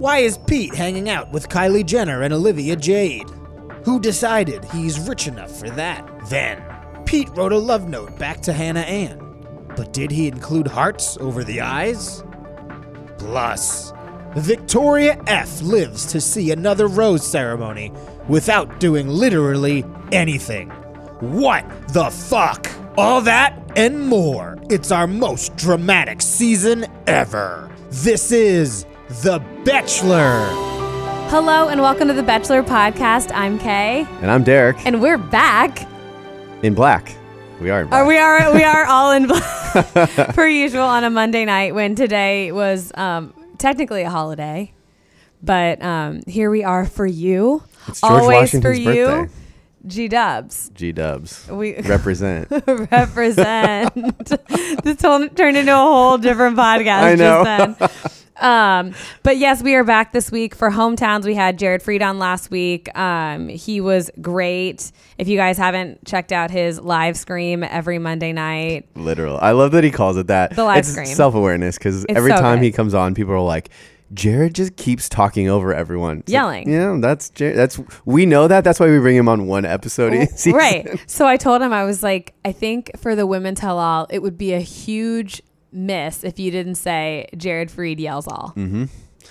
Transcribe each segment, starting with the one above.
Why is Pete hanging out with Kylie Jenner and Olivia Jade? Who decided he's rich enough for that? Then, Pete wrote a love note back to Hannah Ann. But did he include hearts over the eyes? Plus, Victoria F lives to see another rose ceremony without doing literally anything. What the fuck? All that and more. It's our most dramatic season ever. This is The Bachelor. Hello and welcome to the Bachelor Podcast. I'm Kay, And I'm Derek and we're back. in black. We are in black. Are we are we are all in black per usual on a Monday night when today was um, technically a holiday, but um, here we are for you. It's George Always Washington's for you, birthday. G Dubs. G Dubs. We Represent. represent. this whole, turned into a whole different podcast. I know. Um, but yes, we are back this week for hometowns. We had Jared Fried on last week. Um, he was great. If you guys haven't checked out his live scream every Monday night, Literal. I love that he calls it that. The live it's scream. self awareness because every so time good. he comes on, people are like, Jared just keeps talking over everyone. It's like, Yelling. yeah, that's Jared. That's we know that. That's why we bring him on one episode each right? So I told him I was like, I think for the women tell all, it would be a huge miss if you didn't say Jared Fried yells all. Mm-hmm.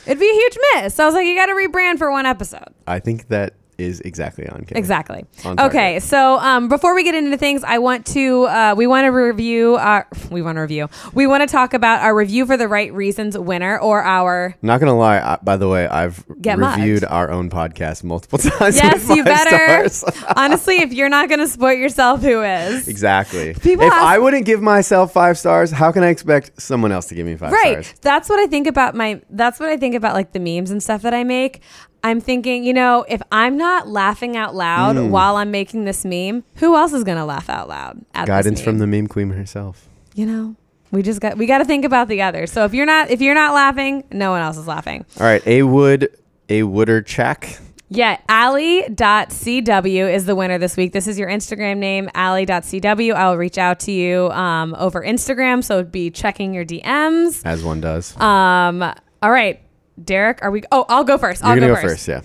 It'd be a huge miss. So I was like, you got to rebrand for one episode. I think that is exactly on. Kay. Exactly. On. Okay, so um, before we get into things, I want to uh, we want to review our we want to review we want to talk about our review for the right reasons winner or our Not gonna lie. I, by the way, I've Get reviewed mugged. our own podcast multiple times. yes you better honestly if you're not gonna support yourself who is Exactly. People if ask- I wouldn't give myself five stars, how can I expect someone else to give me five right stars? Right. That's what i think about my that's what i think about like the memes and stuff that i make i'm thinking you know if i'm not laughing out loud Mm. while i'm making this meme who else is gonna laugh out loud at this Guidance from the meme queen herself. you know we just got we got to think about the others so if you're not if you're not laughing no one else is laughing All right, a wood, a wooder check. yeah ali.cw is the winner this week this is your instagram name ali.cw i'll reach out to you um, over instagram so it'd be checking your dms as one does. um all right derek are we oh i'll go first You're i'll gonna go, first. first, yeah.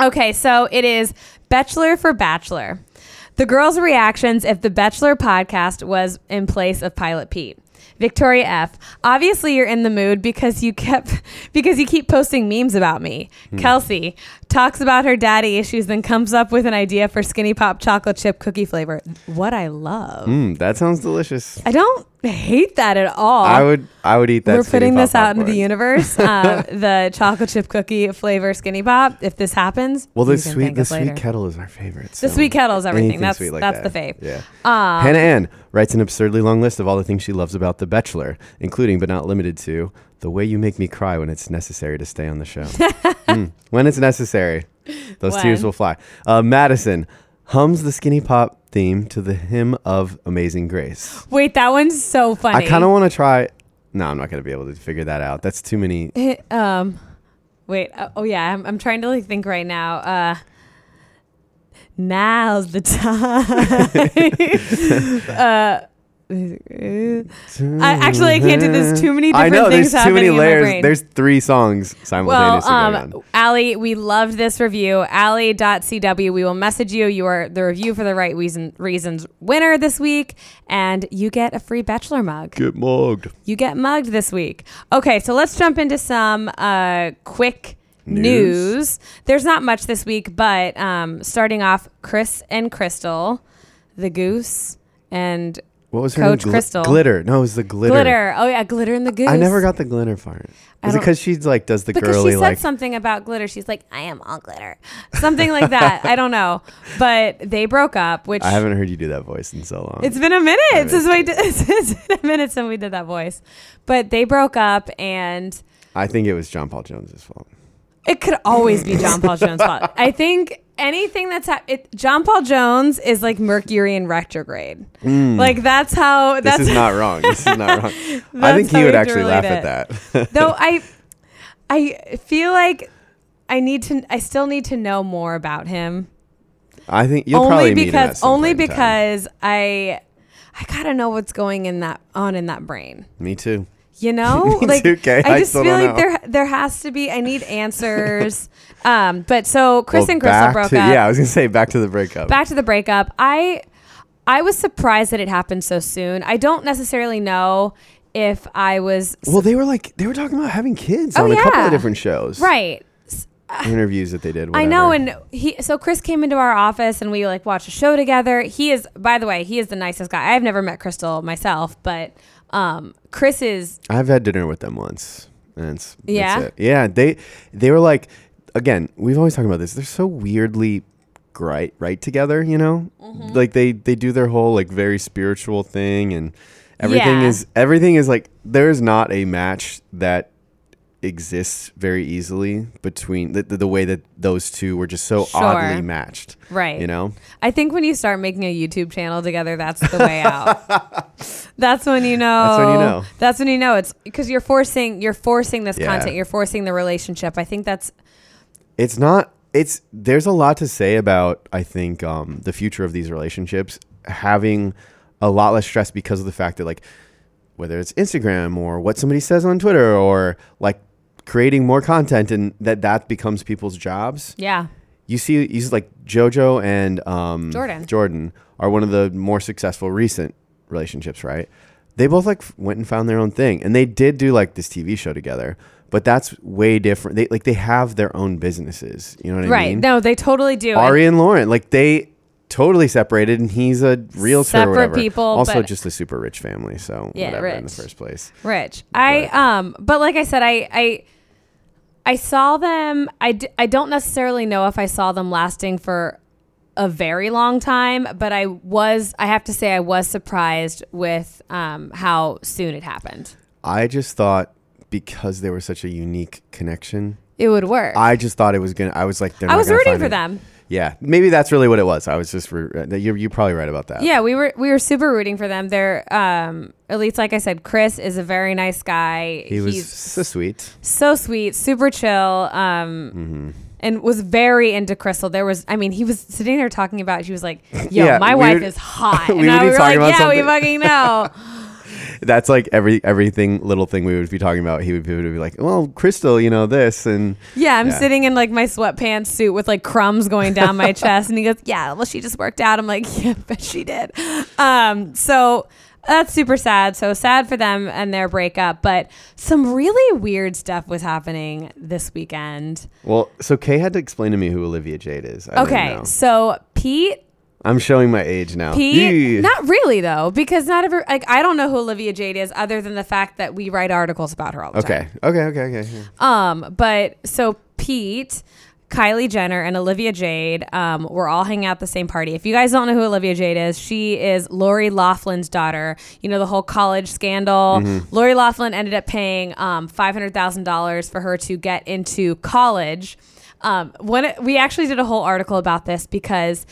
Okay, so it is Bachelor for Bachelor. The girls' reactions if the Bachelor podcast was in place of Pilot Pete. Victoria F. Obviously, you're in the mood because you kept because you keep posting memes about me. Hmm. Kelsey talks about her daddy issues, then comes up with an idea for Skinny Pop chocolate chip cookie flavor. What I love. Mm, that sounds delicious. I don't hate that at all. I would, I would eat that. We're putting this out into the universe. uh, the chocolate chip cookie flavor Skinny Pop. If this happens, Well, the sweet, the sweet kettle is our favorite. The sweet kettle is everything. anything That's like that's that. the fave. Yeah. Um, Hannah Ann writes an absurdly long list of all the things she loves about The Bachelor, including but not limited to the way you make me cry when it's necessary to stay on the show. Mm, when it's necessary, those tears will fly. Uh, Madison hums the Skinny Pop theme to the hymn of Amazing Grace. Wait, that one's so funny. I kind of want to try. No, I'm not going to be able to figure that out. That's too many. um, wait. Uh, oh yeah, I'm, I'm trying to like think right now. Uh, now's the time. uh, I, actually, I can't do this. Too many I know things there's too happening many in my layers. brain. There's three songs well, simultaneously going um, on. Allie, we loved this review. Allie.cw, we will message you. You are the review for the right reason reasons winner this week, and you get a free bachelor mug. Get mugged. You get mugged this week. Okay, so let's jump into some uh, quick news. News. There's not much this week, but um, starting off, Chris and Krystal, the goose, and What was her Coach name? Krystal. Glitter. No, it was the glitter. Glitter. Oh yeah, glitter in the goose. I never got the glitter part. I Is it don't- because she's like does the because girly she said like? something about glitter. She's like, I am all glitter, something like that. I don't know, but they broke up, which I haven't heard you do that voice in so long. It's been a minute since we did. It's been a minute since we did that voice, but they broke up, and I think it was John Paul Jones's fault. it could always be John Paul Jones' fault. I think anything that's hap- it, John Paul Jones is like Mercury in retrograde. Hmm. Like that's how. This That's is not wrong. This is not wrong. I think he would actually laugh relate at that. though. I, I feel like I need to. I still need to know more about him. I think you'll probably only meet him at because only point in time. because I. I gotta know what's going in that on in that brain. Me too. You know, like too, Kay. I I just still feel like know. there there has to be. I need answers. um, but so Chris Well, and Krystal broke to, up. Yeah, I was gonna say back to the breakup. Back to the breakup. I I was surprised that it happened so soon. I don't necessarily know if I was well, they were like they were talking about having kids Oh, on a couple of different shows, right. Interviews that they did. I know, and he. So Chris came into our office, and we like watched a show together. He is, by the way, he is the nicest guy. I've never met Krystal myself, but um, Chris is. I've had dinner with them once. And it's, that's Yeah? it. Yeah. They they were like again, we've always talked about this. They're so weirdly right right together, you know? Mm-hmm. Like they they do their whole like very spiritual thing and everything Yeah. is everything is like there's not a match that exists very easily between the, the, the way that those two were just so Sure. oddly matched. Right. You know? I think when you start making a YouTube channel together, that's the way out. that's when you know. That's when you know. That's when you know it's because you're forcing you're forcing this Yeah. content. You're forcing the relationship. I think that's it's not it's there's a lot to say about i think um, the future of these relationships having a lot less stress because of the fact that like whether it's instagram or what somebody says on twitter or like creating more content and that that becomes people's jobs yeah. you see you see like jojo and um, Jordan. jordan are one of the more successful recent relationships right they both like f- went and found their own thing and they did do like this tv show together but that's way different they like they have their own businesses you know what i mean? Right. No, they totally do. ari and lauren like they totally separated and he's a realtor Separate or whatever. people, also but- just a super rich family so Yeah, whatever in the first place Rich. I um but like I said I I I saw them I d- I don't necessarily know if I saw them lasting for a very long time, but I was I have to say I was surprised with um how soon it happened. i just thought because they were such a unique connection It would work. I just thought it was gonna. I was like, they're I not was gonna rooting find for it. them. Yeah, maybe that's really what it was. I was just. Re- uh, you're you're probably right about that. Yeah, we were we were super rooting for them. They're um at least like I said, Chris is a very nice guy. he was He's so sweet. so sweet, super chill. Um, Mm-hmm. and was very into Krystal. There was, I mean, he was sitting there talking about. She was like, "Yo, Yeah, my wife would- is hot," and I we were like, "Yeah, we something." fucking know." That's like every everything little thing we would be talking about. He would, he would be like, "Well, Krystal, you know this," and yeah, I'm Yeah. sitting in like my sweatpants suit with like crumbs going down my chest, and he goes, "Yeah, well, she just worked out." I'm like, "Yeah, but she did." Um, so. That's super sad. So sad for them and their breakup, but some really weird stuff was happening this weekend. well, so Kay had to explain to me who Olivia Jade is. I Okay, so Pete I'm showing my age now. Pete, not really though, because not every like I don't know who Olivia Jade is, other than the fact that we write articles about her all the time. okay, okay, okay, okay. Um, but so Pete, Kylie Jenner, and Olivia Jade, um, were all hanging out at the same party. If you guys don't know who Olivia Jade is, she is Lori Loughlin's daughter. You know the whole college scandal. Lori Loughlin ended up paying um, five hundred thousand dollars for her to get into college. Um, when it, we actually did a whole article about this because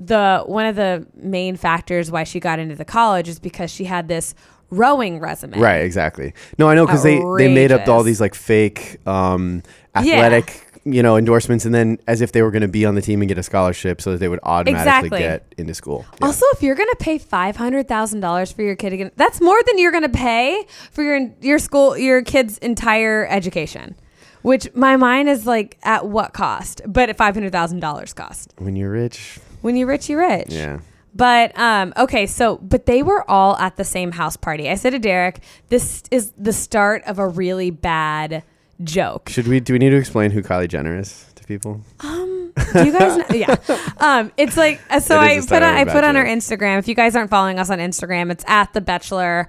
the one of the main factors why she got into the college is because she had this rowing resume. Right, exactly. No, I know because they they made up all these like fake um, Yeah. athletic. You know, endorsements, and then as if they were going to be on the team and get a scholarship, so that they would automatically Exactly. get into school. Yeah. Also, if you're gonna pay five hundred thousand dollars for your kid again, that's more than you're gonna pay for your your school your kid's entire education. Which my mind is like, at what cost? But at five hundred thousand dollars cost. when you're rich, When you're rich, you're rich. yeah. But um, okay, so but they were all at the same house party. I said to Derek, this is the start of a really bad joke. Should we? Do we need to explain who Kylie Jenner is to people? Um, Do you guys? Know? Yeah. Um, it's like uh, so. It I put on, I put on our Instagram. If you guys aren't following us on Instagram, it's at the Bachelor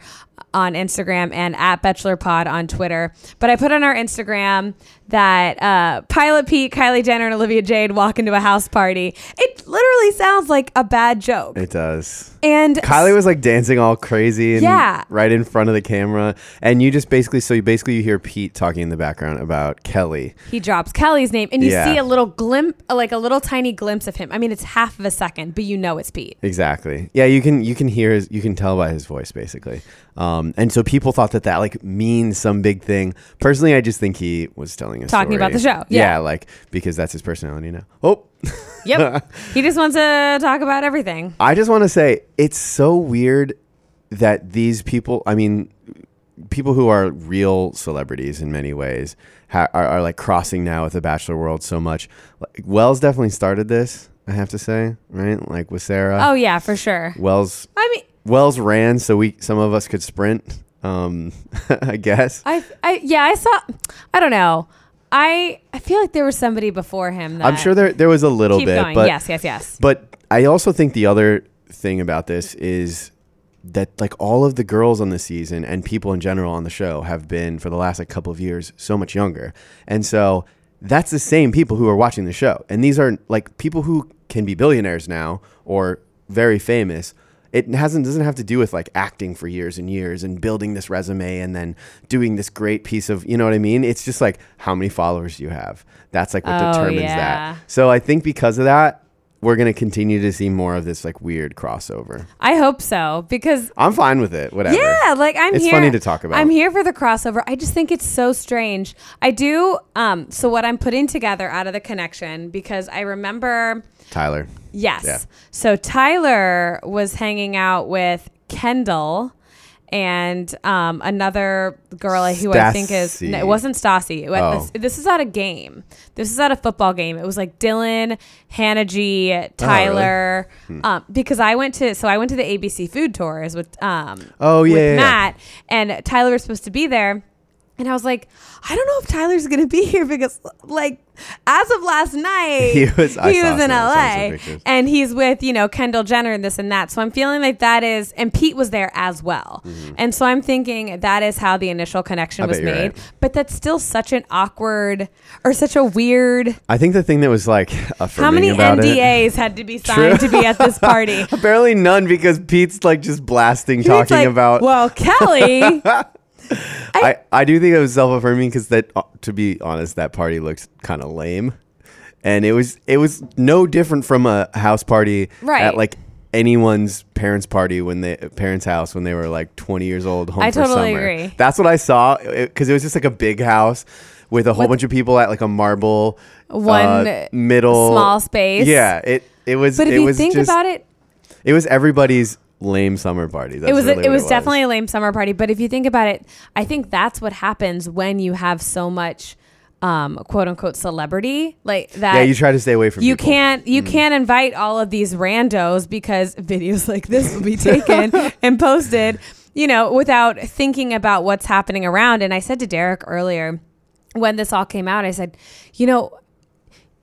on Instagram and at Bachelor Pod on Twitter. But I put on our Instagram that uh, Pilot Pete, Kylie Jenner, and Olivia Jade walk into a house party. It literally sounds like a bad joke. It does. And Kylie was like dancing all crazy and Yeah. right in front of the camera. And you just basically, so you basically you hear Pete talking in the background about Kelly. he drops Kelly's name, and you Yeah. see a little glimpse, like a little tiny glimpse of him. I mean, it's half of a second, but you know it's Pete. Exactly. Yeah, you can you can hear his you can tell by his voice basically. Um, and so people thought that that like means some big thing. Personally, I just think he was telling a Talking about the show, yeah. like because that's his personality now. Oh, Yep. he just wants to talk about everything. I just want to say it's so weird that these people. I mean, people who are real celebrities in many ways ha- are, are like crossing now with the Bachelor world so much. Like, Wells definitely started this. I have to say, right? Like with Sarah. Oh yeah, for sure. Wells I mean, Wells ran so we some of us could sprint. Um, I guess. I, I yeah, I saw. I don't know. I I feel like there was somebody before him. That I'm sure there there was a little Keep bit, going. but yes, yes, yes. but I also think the other thing about this is that like all of the girls on the season and people in general on the show have been for the last like couple of years so much younger, and so that's the same people who are watching the show, and these are like people who can be billionaires now or very famous. It hasn't doesn't have to do with like acting for years and years and building this resume and then doing this great piece of you know what I mean. It's just like how many followers you have. That's like what Oh, determines yeah. that. So I think because of that, we're gonna continue to see more of this like weird crossover. I hope so because I'm fine with it. Whatever. yeah, like I'm It's here. funny to talk about. I'm here for the crossover. I just think it's so strange. I do. Um. So what I'm putting together out of the connection because I remember. Tyler. Yes. Yeah. So Tyler was hanging out with Kendall and um, another girl who I think is no, it wasn't Stassi. It was- Oh. this, this is at a game. This is at a football game. It was like Dylan, Hannah G, Oh, really? Tyler. Hmm. Um, because I went to so I went to the ABC food tours with um Oh, yeah, with yeah, yeah. Matt and Tyler was supposed to be there. And I was like, I don't know if Tyler's gonna be here because, like, as of last night, He was- he was in some- I saw some LA, and he's with you know Kendall Jenner and this and that. So I'm feeling like that is, and Pete was there as well. And so I'm thinking that is how the initial connection Mm-hmm. I was made. right. But that's still such an awkward or such a weird. I think the thing that was like How many about it. NDAs had to be signed to be at this party? Apparently none because Pete's like just blasting Pete's talking like, about. well, Kelly. I, I do think it was self affirming because that uh, to be honest that party looked kind of lame, and it was it was no different from a house party Right. at like anyone's parents' party when they parents' house when they were like twenty years old home I for totally summer. agree. That's what I saw because it, was just like a big house with a whole With- bunch of people at like a marble One uh, middle small space. Yeah, it it was. but if it you think just, about it, it was everybody's lame summer party. That's it was really it what was definitely a lame summer party. But if you think about it, I think that's what happens when you have so much um, quote unquote celebrity like that. Yeah, you try to stay away from. you people. Mm. can't you can't invite all of these randos because videos like this will be taken and posted you know without thinking about what's happening around and i said to derek earlier when this all came out i said you know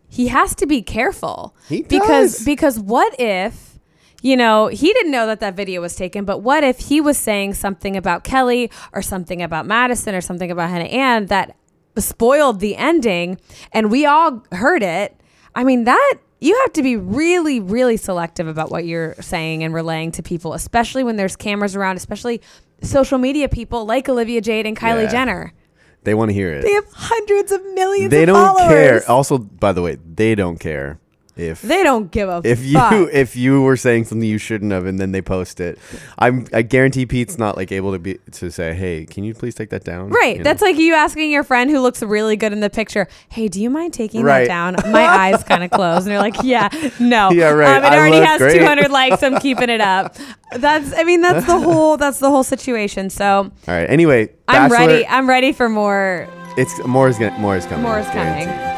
he has to be careful He because does. because what if you know, he didn't know that that video was taken, but what if he was saying something about Kelly or something about Madison or something about Hannah Ann that spoiled the ending and we all heard it? I mean, that you have to be really, really selective about what you're saying and relaying to people, especially when there's cameras around, especially social media people like Olivia Jade and Kylie Yeah. Jenner. They want to hear it. They have hundreds of millions they of don't followers. care. Also, by the way, they don't care if They don't give a if you if you were saying something you shouldn't have and then they post it. I'm I guarantee Pete's not like able to be to say, "Hey, can you please take that down?" Right. You know? That's like you asking your friend who looks really good in the picture, "Hey, do you mind taking Right. that down?" My eyes kind of close, and they're like, "Yeah, no." Yeah, right. Um, it I already has great. 200 likes. I'm keeping it up. That's. I mean, that's the whole. That's the whole situation. So All right. Anyway, I'm Bachelor, ready. I'm ready for more. It's more is gonna, more is coming. More is coming.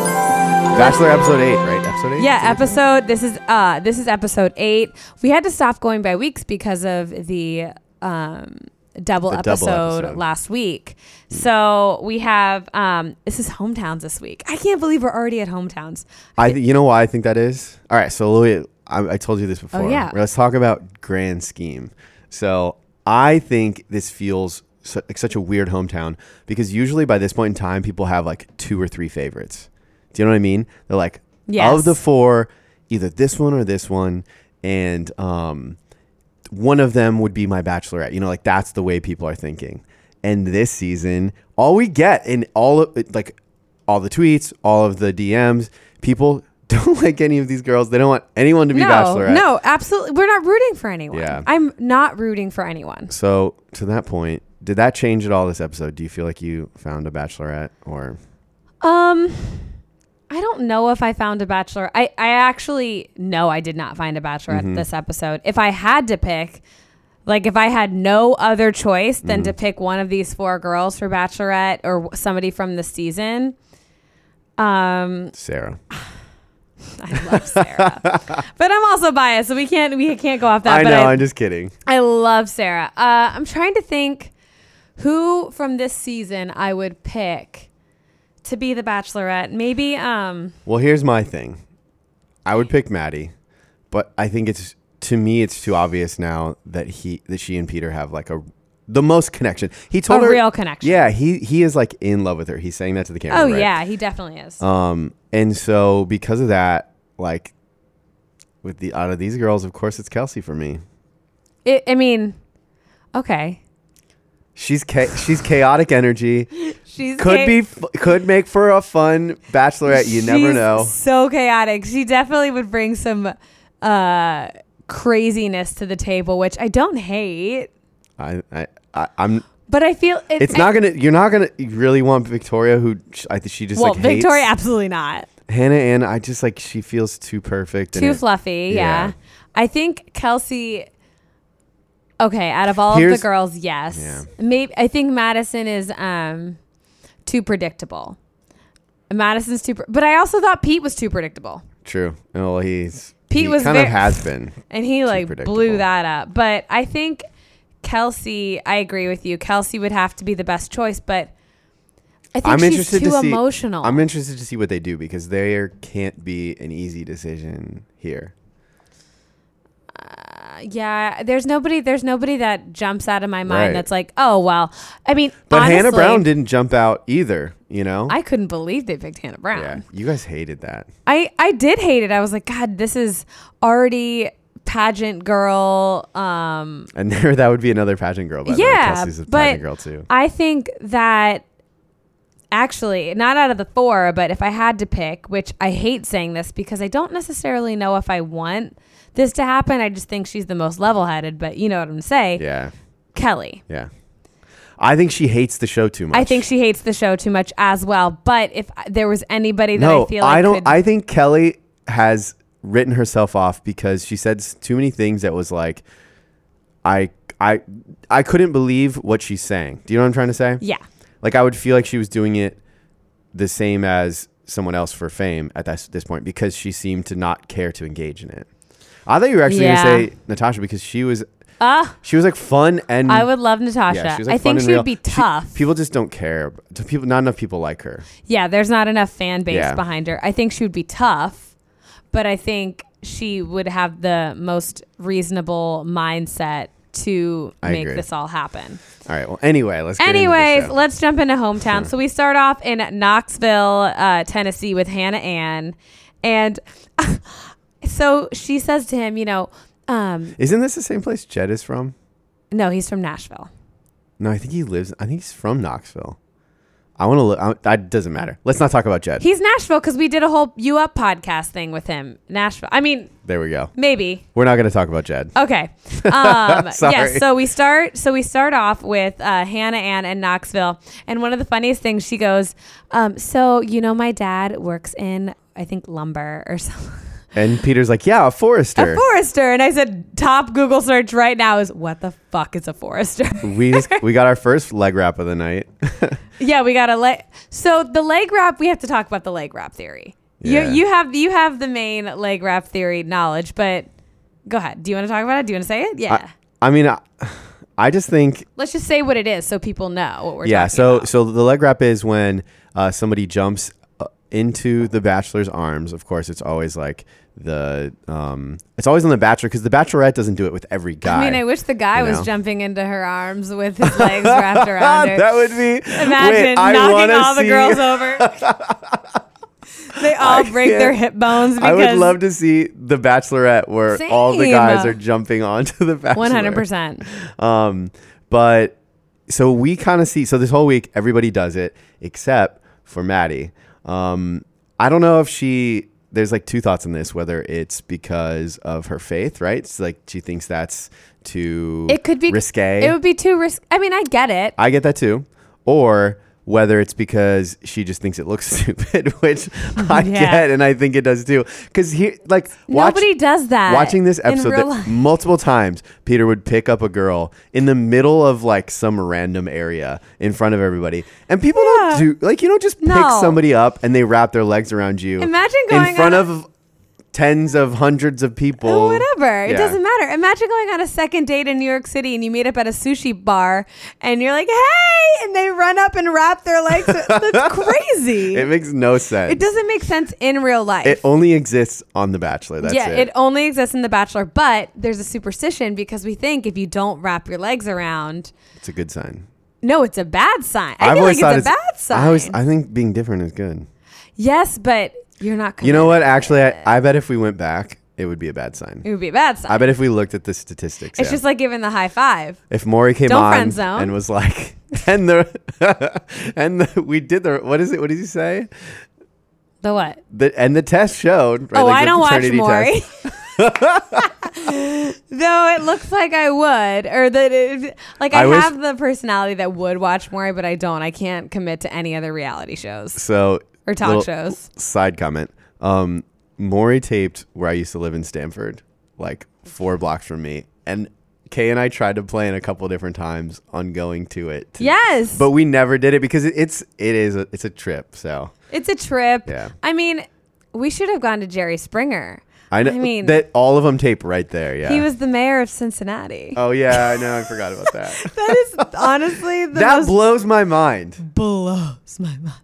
Bachelor episode eight, right? Episode eight. Yeah, episode. This is uh, this is episode eight. We had to stop going by weeks because of the um double, The double episode, episode. last week. So we have um, this is hometowns this week. I can't believe we're already at hometowns. I th- you know why I think that is. All right, so Louis, I, I told you this before. Oh, yeah. Let's talk about grand scheme. So I think this feels su- like such a weird hometown because usually by this point in time, people have like two or three favorites. Do you know what I mean? They're like Yes. of the four, either this one or this one, and um, one of them would be my bachelorette. You know, like that's the way people are thinking. And this season, all we get in all of like all the tweets, all of the DMs, people don't like any of these girls. They don't want anyone to be no, bachelorette. no, absolutely. We're not rooting for anyone. Yeah. I'm not rooting for anyone. So to that point, did that change at all this episode? Do you feel like you found a bachelorette or Um, I don't know if I found a bachelor. I, I actually no, I did not find a bachelorette Mm-hmm. this episode. If I had to pick, like if I had no other choice than Mm-hmm. to pick one of these four girls for bachelorette or somebody from the season, um, Sarah? I love Sarah, but I'm also biased, so we can't we can't go off that. I know. I, I'm just kidding. I love Sarah. Uh, I'm trying to think who from this season I would pick to be the bachelorette. Maybe um Well, here's my thing. I would pick Maddie, but I think it's to me it's too obvious now that he that she and Peter have like a the most connection. He told a her real connection. Yeah, he he is like in love with her. He's saying that to the camera. Oh right? yeah, he definitely is. Um, and so because of that, like with the out of these girls, of course it's Kelsey for me. It, I mean, okay. She's cha- she's chaotic energy. She's Could cha- be f- could make for a fun bachelorette. You never she's know. So chaotic. She definitely would bring some uh craziness to the table, which I don't hate. I, I, I I'm. But I feel it, It's not gonna. You're not gonna really want Victoria, who sh- I think she just well, like hates. Victoria, absolutely not. Hannah Ann, I just like she feels too perfect. and Too it- fluffy. Yeah. yeah. I think Kelsey. Okay, out of all of the girls, yes. Yeah. Maybe I think Madison is um too predictable. Madison's too, pre- but I also thought Pete was too predictable. True. Well, he's Pete he was kind of has been. and he like blew that up. But I think Kelsey, I agree with you. Kelsey would have to be the best choice, but I think I'm she's interested too to see. emotional. I'm interested to see what they do because there can't be an easy decision here. Yeah, there's nobody. There's nobody that jumps out of my mind Right. that's like, oh well. I mean, But Hannah honestly, Brown didn't jump out either. You know. I couldn't believe they picked Hannah Brown. yeah. You guys hated that. I I did hate it. I was like, God, this is already pageant girl. Um, And there, that would be another pageant girl. By the way. yeah, Kelsey's a but pageant girl too. I think that actually, not out of the four, but if I had to pick, which I hate saying this because I don't necessarily know if I want this to happen. I just think she's the most level-headed. But you know what I'm gonna Yeah. Kelly. Yeah. I think she hates the show too much. I think she hates the show too much as well. But if there was anybody that no, I feel like I don't. could, I think Kelly has written herself off because she said too many things that was like, I, I, I couldn't believe what she's saying. Do you know what I'm trying to say? yeah, Like I would feel like she was doing it the same as someone else for fame at this, this point because she seemed to not care to engage in it. I thought you were actually Yeah. going to say Natasha because she was Ah, she was like fun and I would love Natasha. yeah, she was I fun think and she real. would be She- tough. people just don't care. To people, not enough people like her. Yeah, there's not enough fan base Yeah. behind her. I think she would be tough, but I think she would have the most reasonable mindset to I make agree. this all happen. All right. Well, anyway, let's. Get into the Anyways, show. let's jump into hometown. So we start off in Knoxville, uh, Tennessee, with Hannah Ann, and so she says to him, you know, um, Isn't this the same place Jed is from? no, he's from Nashville. No, I think he lives. I think he's from Knoxville. I want to look. That doesn't matter. Let's not talk about Jed. He's Nashville because we did a whole You Up podcast thing with him. Nashville. I mean, there we go. maybe. We're not going to talk about Jed. Okay. Um, Sorry. yes. So we start. So we start off with uh, Hannah Ann and Knoxville, and one of the funniest things she goes, um, "So you know, my dad works in I think lumber or something." And Peter's like, yeah, a forester. A forester, and I said, top Google search right now is what the fuck is a forester? we just, we got our first leg wrap of the night. yeah, we got a leg. So the leg wrap, we have to talk about the leg wrap theory. Yeah. You you have you have the main leg wrap theory knowledge, but go ahead. Do you want to talk about it? Do you want to say it? Yeah. I, I mean, I, I just think Let's just say what it is so people know what we're yeah. talking So about. so the leg wrap is when uh, somebody jumps into the bachelor's arms. Of course, it's always like the um, it's always on the bachelor because the bachelorette doesn't do it with every guy. I mean, I wish the guy you was know? jumping into her arms with his legs wrapped around her. that would be Imagine Wait, I knocking all the girls over. they all break their can't- hip bones because I would love to see the Bachelorette where all the guys are jumping onto the Bachelor. one hundred percent. Um, but so we kind of see. So this whole week, everybody does it except for Maddie. Um, I don't know if she. There's like two thoughts on this. Whether it's because of her faith, right? It's like she thinks that's too It could be risque. It would be too risk. I mean, I get it. I get that too. Or whether it's because she just thinks it looks stupid, which I Yeah. get and I think it does too. Because he like watch- Nobody does that. watching this episode that multiple times peter would pick up a girl in the middle of like some random area in front of everybody and people Yeah. don't do like you don't just pick No. somebody up and they wrap their legs around you Imagine going in front on of tens of hundreds of people Oh, whatever. It doesn't matter. Imagine going on a second date in New York City and you meet up at a sushi bar and you're like, hey, and they run up and wrap their legs. That's crazy. it makes no sense It doesn't make sense in real life. it only exists on the bachelor that's yeah, it, it only exists in The Bachelor, but there's a superstition because we think if you don't wrap your legs around, it's a good sign no, it's a bad sign. I I've feel like it's a bad sign. I always I think being different is good. yes, but you're not. Coming. You know what? Actually, I, I bet if we went back, it would be a bad sign. it would be a bad sign. I bet if we looked at the statistics, it's yeah. just like giving the high five. if Maury came Don't on friend zone. and was like, and the and the, we did the what is it? What did he say? The what? The and the test showed. Right, oh, like I don't watch Maury. Though it looks like I would, or that it, like I, I wish- have the personality that would watch Maury, but I don't. I can't commit to any other reality shows So or talk little shows. Side comment: um, Maury taped where I used to live in Stamford, like four blocks from me, and Kay and I tried to plan a couple different times on going to it. to- Yes, but we never did it because it, it's it is a, it's a trip. So it's a trip. Yeah. I mean, we should have gone to Jerry Springer. I know I mean- that all of them tape right there. Yeah. He was the mayor of Cincinnati. Oh yeah, I know. I forgot about that. That is honestly the that most blows my mind. blows my mind.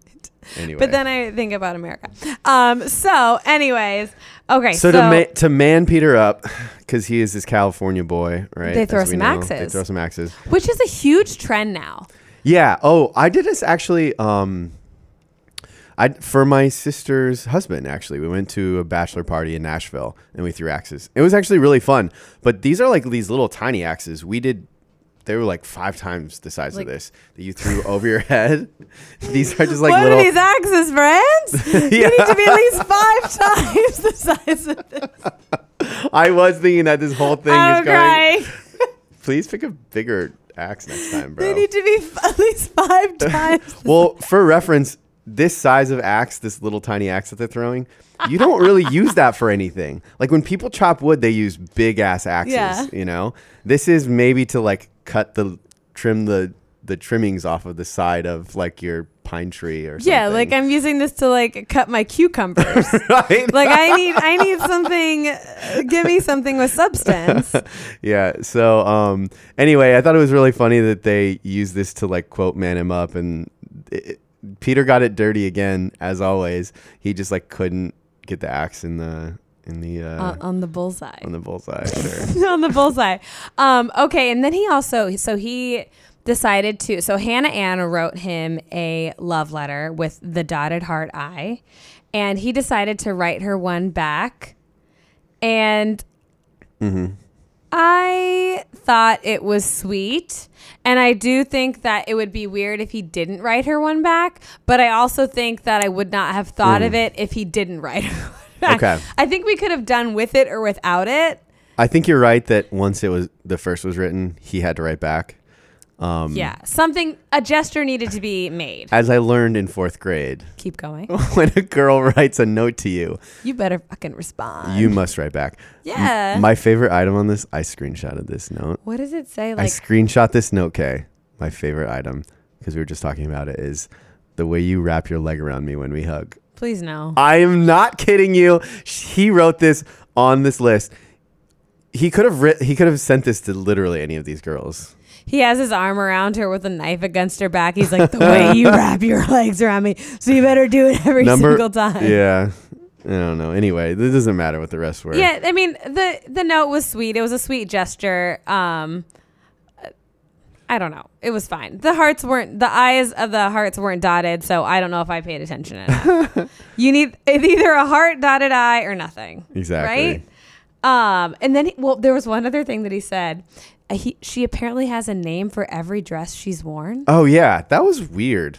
Anyway, But then I think about America. Um. So, anyways, okay. so, to ma- to man Peter up because he is this California boy, right? They throw as some know. They axes. throw some axes. which is a huge trend now. Yeah. Oh, I did this actually. Um, I for my sister's husband. Actually, we went to a bachelor party in Nashville and we threw axes. It was actually really fun. But these are like these little tiny axes. We did. They were like five times the size Like- of this that you threw over your head. These are just like what little. are these axes, friends? Yeah. You need to be at least five times the size of this. I was thinking that this whole thing I'm is oh, going. crying. Please pick a bigger axe next time, bro. They need to be f- at least five times. well, for reference, this size of axe, this little tiny axe that they're throwing, you don't really use that for anything. Like when people chop wood, they use big ass axes. Yeah. You know, this is maybe to like cut the trim the the trimmings off of the side of like your pine tree or something. Yeah, like I'm using this to like cut my cucumbers. right. like I need I need something uh, give me something with substance. yeah. So um anyway, I thought it was really funny that they used this to like quote man him up and it, Peter got it dirty again as always. He just like couldn't get the axe in the in the uh, Uh, on the bullseye. on the bullseye. Sure. on the bullseye. Um, okay, and then he also so he decided to so Hannah Ann wrote him a love letter with the dotted heart eye, and he decided to write her one back, and I thought it was sweet. And I do think that it would be weird if he didn't write her one back, but I also think that I would not have thought of it if he didn't write her. Okay. I think we could have done with it or without it. I think you're right that once it was the first was written, he had to write back. Um, Yeah, something a gesture needed to be made. As I learned in fourth grade, Keep going. when a girl writes a note to you, You better fucking respond. you must write back. yeah. My favorite item on this, I screenshotted this note. what does it say? Like, I screenshot this note, Kay. My favorite item, because we were just talking about it, is the way you wrap your leg around me when we hug. Please no. I am not kidding you. He wrote this on this list. He could have writ- he could have sent this to literally any of these girls. He has his arm around her with a knife against her back. He's like, the way you wrap your legs around me, so you better do it every single time. Yeah. I don't know. Anyway, it doesn't matter what the rest were. Yeah, I mean the the note was sweet. It was a sweet gesture. Um, I don't know. It was fine. The hearts weren't the eyes of the hearts weren't dotted, so I don't know if I paid attention enough. you need it's either a heart dotted eye or nothing. Exactly. Right. Um, and then he, well, there was one other thing that he said. Uh, he she apparently has a name for every dress she's worn. Oh yeah, that was weird.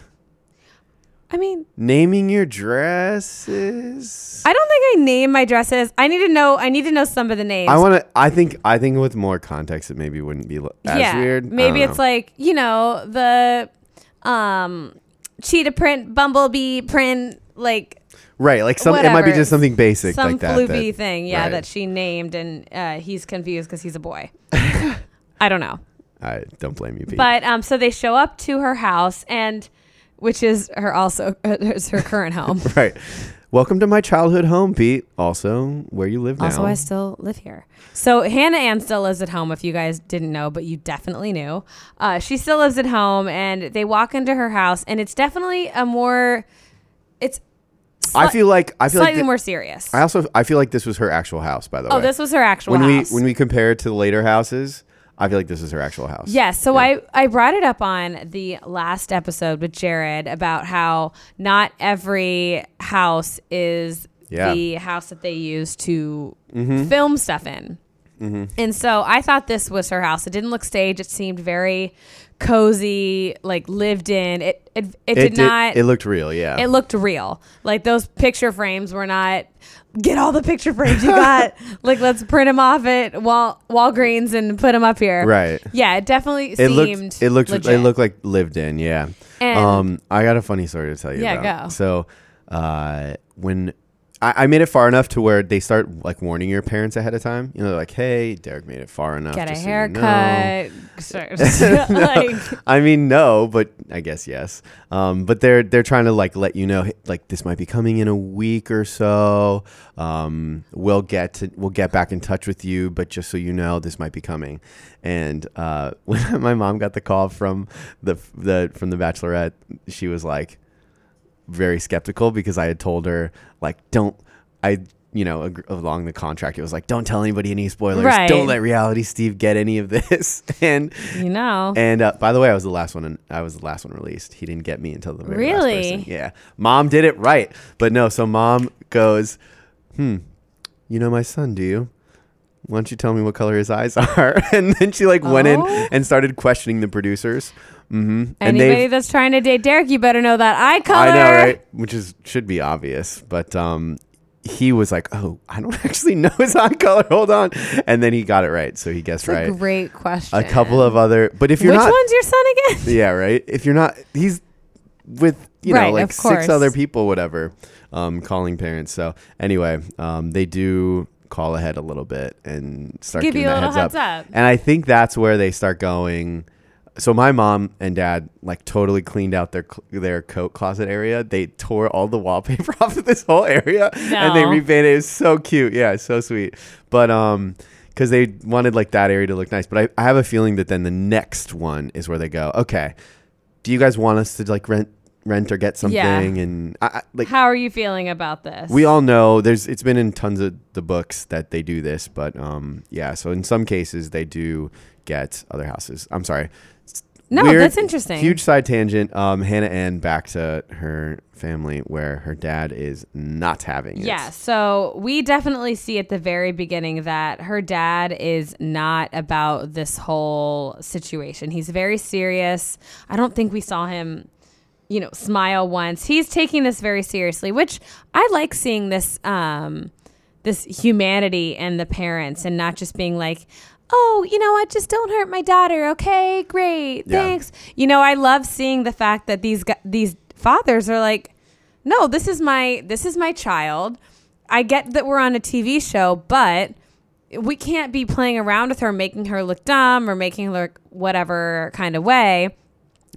I mean, Naming your dresses. I don't think I name my dresses. I need to know. I need to know some of the names. I want to. I think. I think with more context, it maybe wouldn't be as yeah, weird. Maybe it's know. like you know the um cheetah print, bumblebee print, like right. Like some. Whatever. It might be just something basic some like that. floopy that- thing. Yeah, right. that she named, and uh, he's confused because he's a boy. I don't know. I don't blame you, Pete. But um, so they show up to her house, and which is her also is her current home. right. Welcome to my childhood home, Pete. Also, where you live now. Also, I still live here. So Hannah Ann still lives at home. If you guys didn't know, but you definitely knew, uh, she still lives at home. And they walk into her house, and it's definitely a more, it's. I feel like I feel slightly like thi- more serious. I also I feel like this was her actual house. By the way. oh, this was her actual when house. we when we compare it to the later houses, I feel like this is her actual house. Yes. So Yeah. I, I brought it up on the last episode with Jared about how not every house is Yeah. the house that they use to Mm-hmm. film stuff in. And so I thought this was her house. It didn't look staged. It seemed very cozy, like lived in. It it, it, did, not. It looked real. Yeah. it looked real. Like those picture frames were not. Get all the picture frames you got. like let's print them off at Wal Walgreens and put them up here. Right. Yeah, it definitely it seemed. looked it looked legit. it looked like lived in. Yeah. And- um, I got a funny story to tell you. Yeah, about. go. So, uh, when I, I made it far enough to where they start like warning your parents ahead of time. You know, they're like, "Hey, Derek made it far enough. get a just so you know." haircut. I mean, no, but I guess yes. Um, but they're they're trying to like let you know, hey, like this might be coming in a week or so. Um, we'll get to we'll get back in touch with you, but just so you know, this might be coming. And uh, when my mom got the call from the the from the Bachelorette, she was like very skeptical because I had told her like don't I you know ag- along the contract it was like don't tell anybody any spoilers Right. don't let reality Steve get any of this and you know. and uh, by the way I was the last one and I was the last one released he didn't get me until the very last Really? person. yeah mom did it right but no so mom goes hmm you know my son do you why don't you tell me what color his eyes are and then she like went in Oh. and started questioning the producers mm-hmm. Anybody that's trying to date Derek, you better know that eye color. I know, right? Which is should be obvious, but um, he was like, "Oh, I don't actually know his eye color. Hold on," and then he got it right, so he guessed right. great question. A couple of other, but if you're Which not, one's your son again? yeah, right. If you're not, he's with you know Right, like of six other people, whatever, um, calling parents. So anyway, um, they do call ahead a little bit and start Give giving you a that little heads, heads up. And I think that's where they start going. So my mom and dad like totally cleaned out their their coat closet area. They tore all the wallpaper off of this whole area and they No. repainted. It was so cute. Yeah, so sweet. But um, because they wanted like that area to look nice. But I, I have a feeling that then the next one is where they go. Okay, do you guys want us to like rent rent or get something? Yeah. And I, I, like How are you feeling about this? we all know there's it's been in tons of the books that they do this, but um yeah, so in some cases they do get other houses. I'm sorry. No, that's interesting. Huge side tangent. Um Hannah Ann back to her family where her dad is not having it. Yeah, so we definitely see at the very beginning that her dad is not about this whole situation. He's very serious. I don't think we saw him, you know, smile once. He's taking this very seriously, which I like seeing this um this humanity in the parents and not just being like Oh, you know what? Just don't hurt my daughter. Okay, great. Yeah. Thanks. You know, I love seeing the fact that these these fathers are like, no, this is my this is my child. I get that we're on a TV show, but we can't be playing around with her, making her look dumb or making her look whatever kind of way.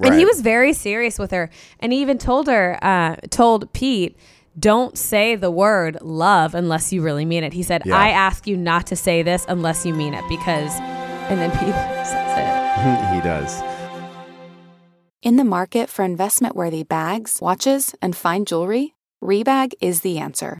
And he was very serious with her, and he even told her, uh, told Pete, "Don't say the word love unless you really mean it." He said, Yeah. "I ask you not to say this unless you mean it," because, and then Pete says it. he does. In the market for investment worthy bags, watches, and fine jewelry, Rebag is the answer.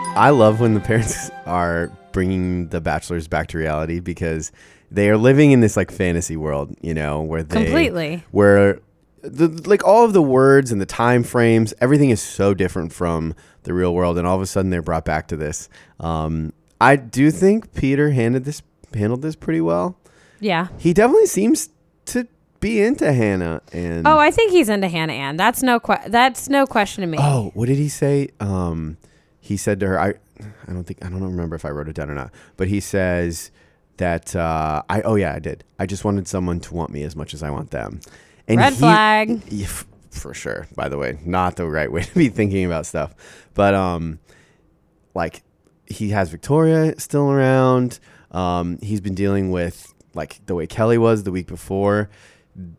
I love when the parents are bringing the bachelors back to reality because they are living in this like fantasy world, you know, where they Completely. where the like all of the words and the time frames, everything is so different from the real world, and all of a sudden they're brought back to this. Um, I do think Peter handled this handled this pretty well. Yeah. He definitely seems to be into Hannah and Oh, I think he's into Hannah Ann. That's no que- that's no question to me. Oh, what did he say? Um, he said to her, I, I don't think I don't remember if I wrote it down or not, but he says that uh, I. Oh yeah, I did. I just wanted someone to want me as much as I want them. And Red flag. Yeah, for sure. By the way, not the right way to be thinking about stuff, but um, like he has Victoria still around. Um, he's been dealing with like the way Kelley was the week before.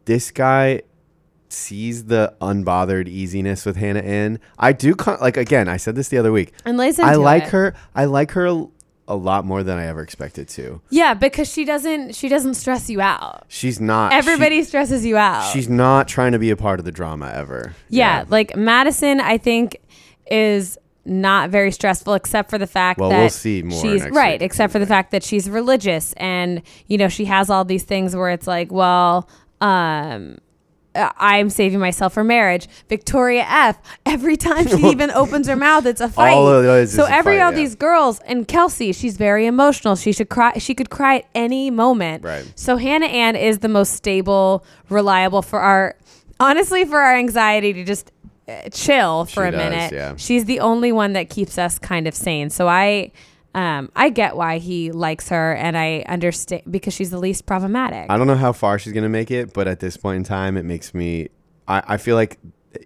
This guy sees the unbothered easiness with Hannah Ann. I do con- like again. I said this the other week. And lays I like it. her. I like her a, a lot more than I ever expected to. Yeah, because she doesn't she doesn't stress you out. She's not. Everybody she- stresses you out. she's not trying to be a part of the drama ever. yeah, like Madison, I think is not very stressful except for the fact Well, that we'll see more she's right week, except for the fact that she's religious and you know she has all these things where it's like well um uh, I'm saving myself for marriage. Victoria F. Every time she even opens her mouth, it's a fight. All of those so every fight, all yeah. these girls and Kelsey, she's very emotional. She should cry. She could cry at any moment. Right. So Hannah Ann is the most stable, reliable for our, honestly, for our anxiety to just uh, chill for She a does, minute. yeah. She's the only one that keeps us kind of sane. So I, um, I get why he likes her, and I understand because she's the least problematic. I don't know how far she's gonna make it, but at this point in time, it makes me. I, I feel like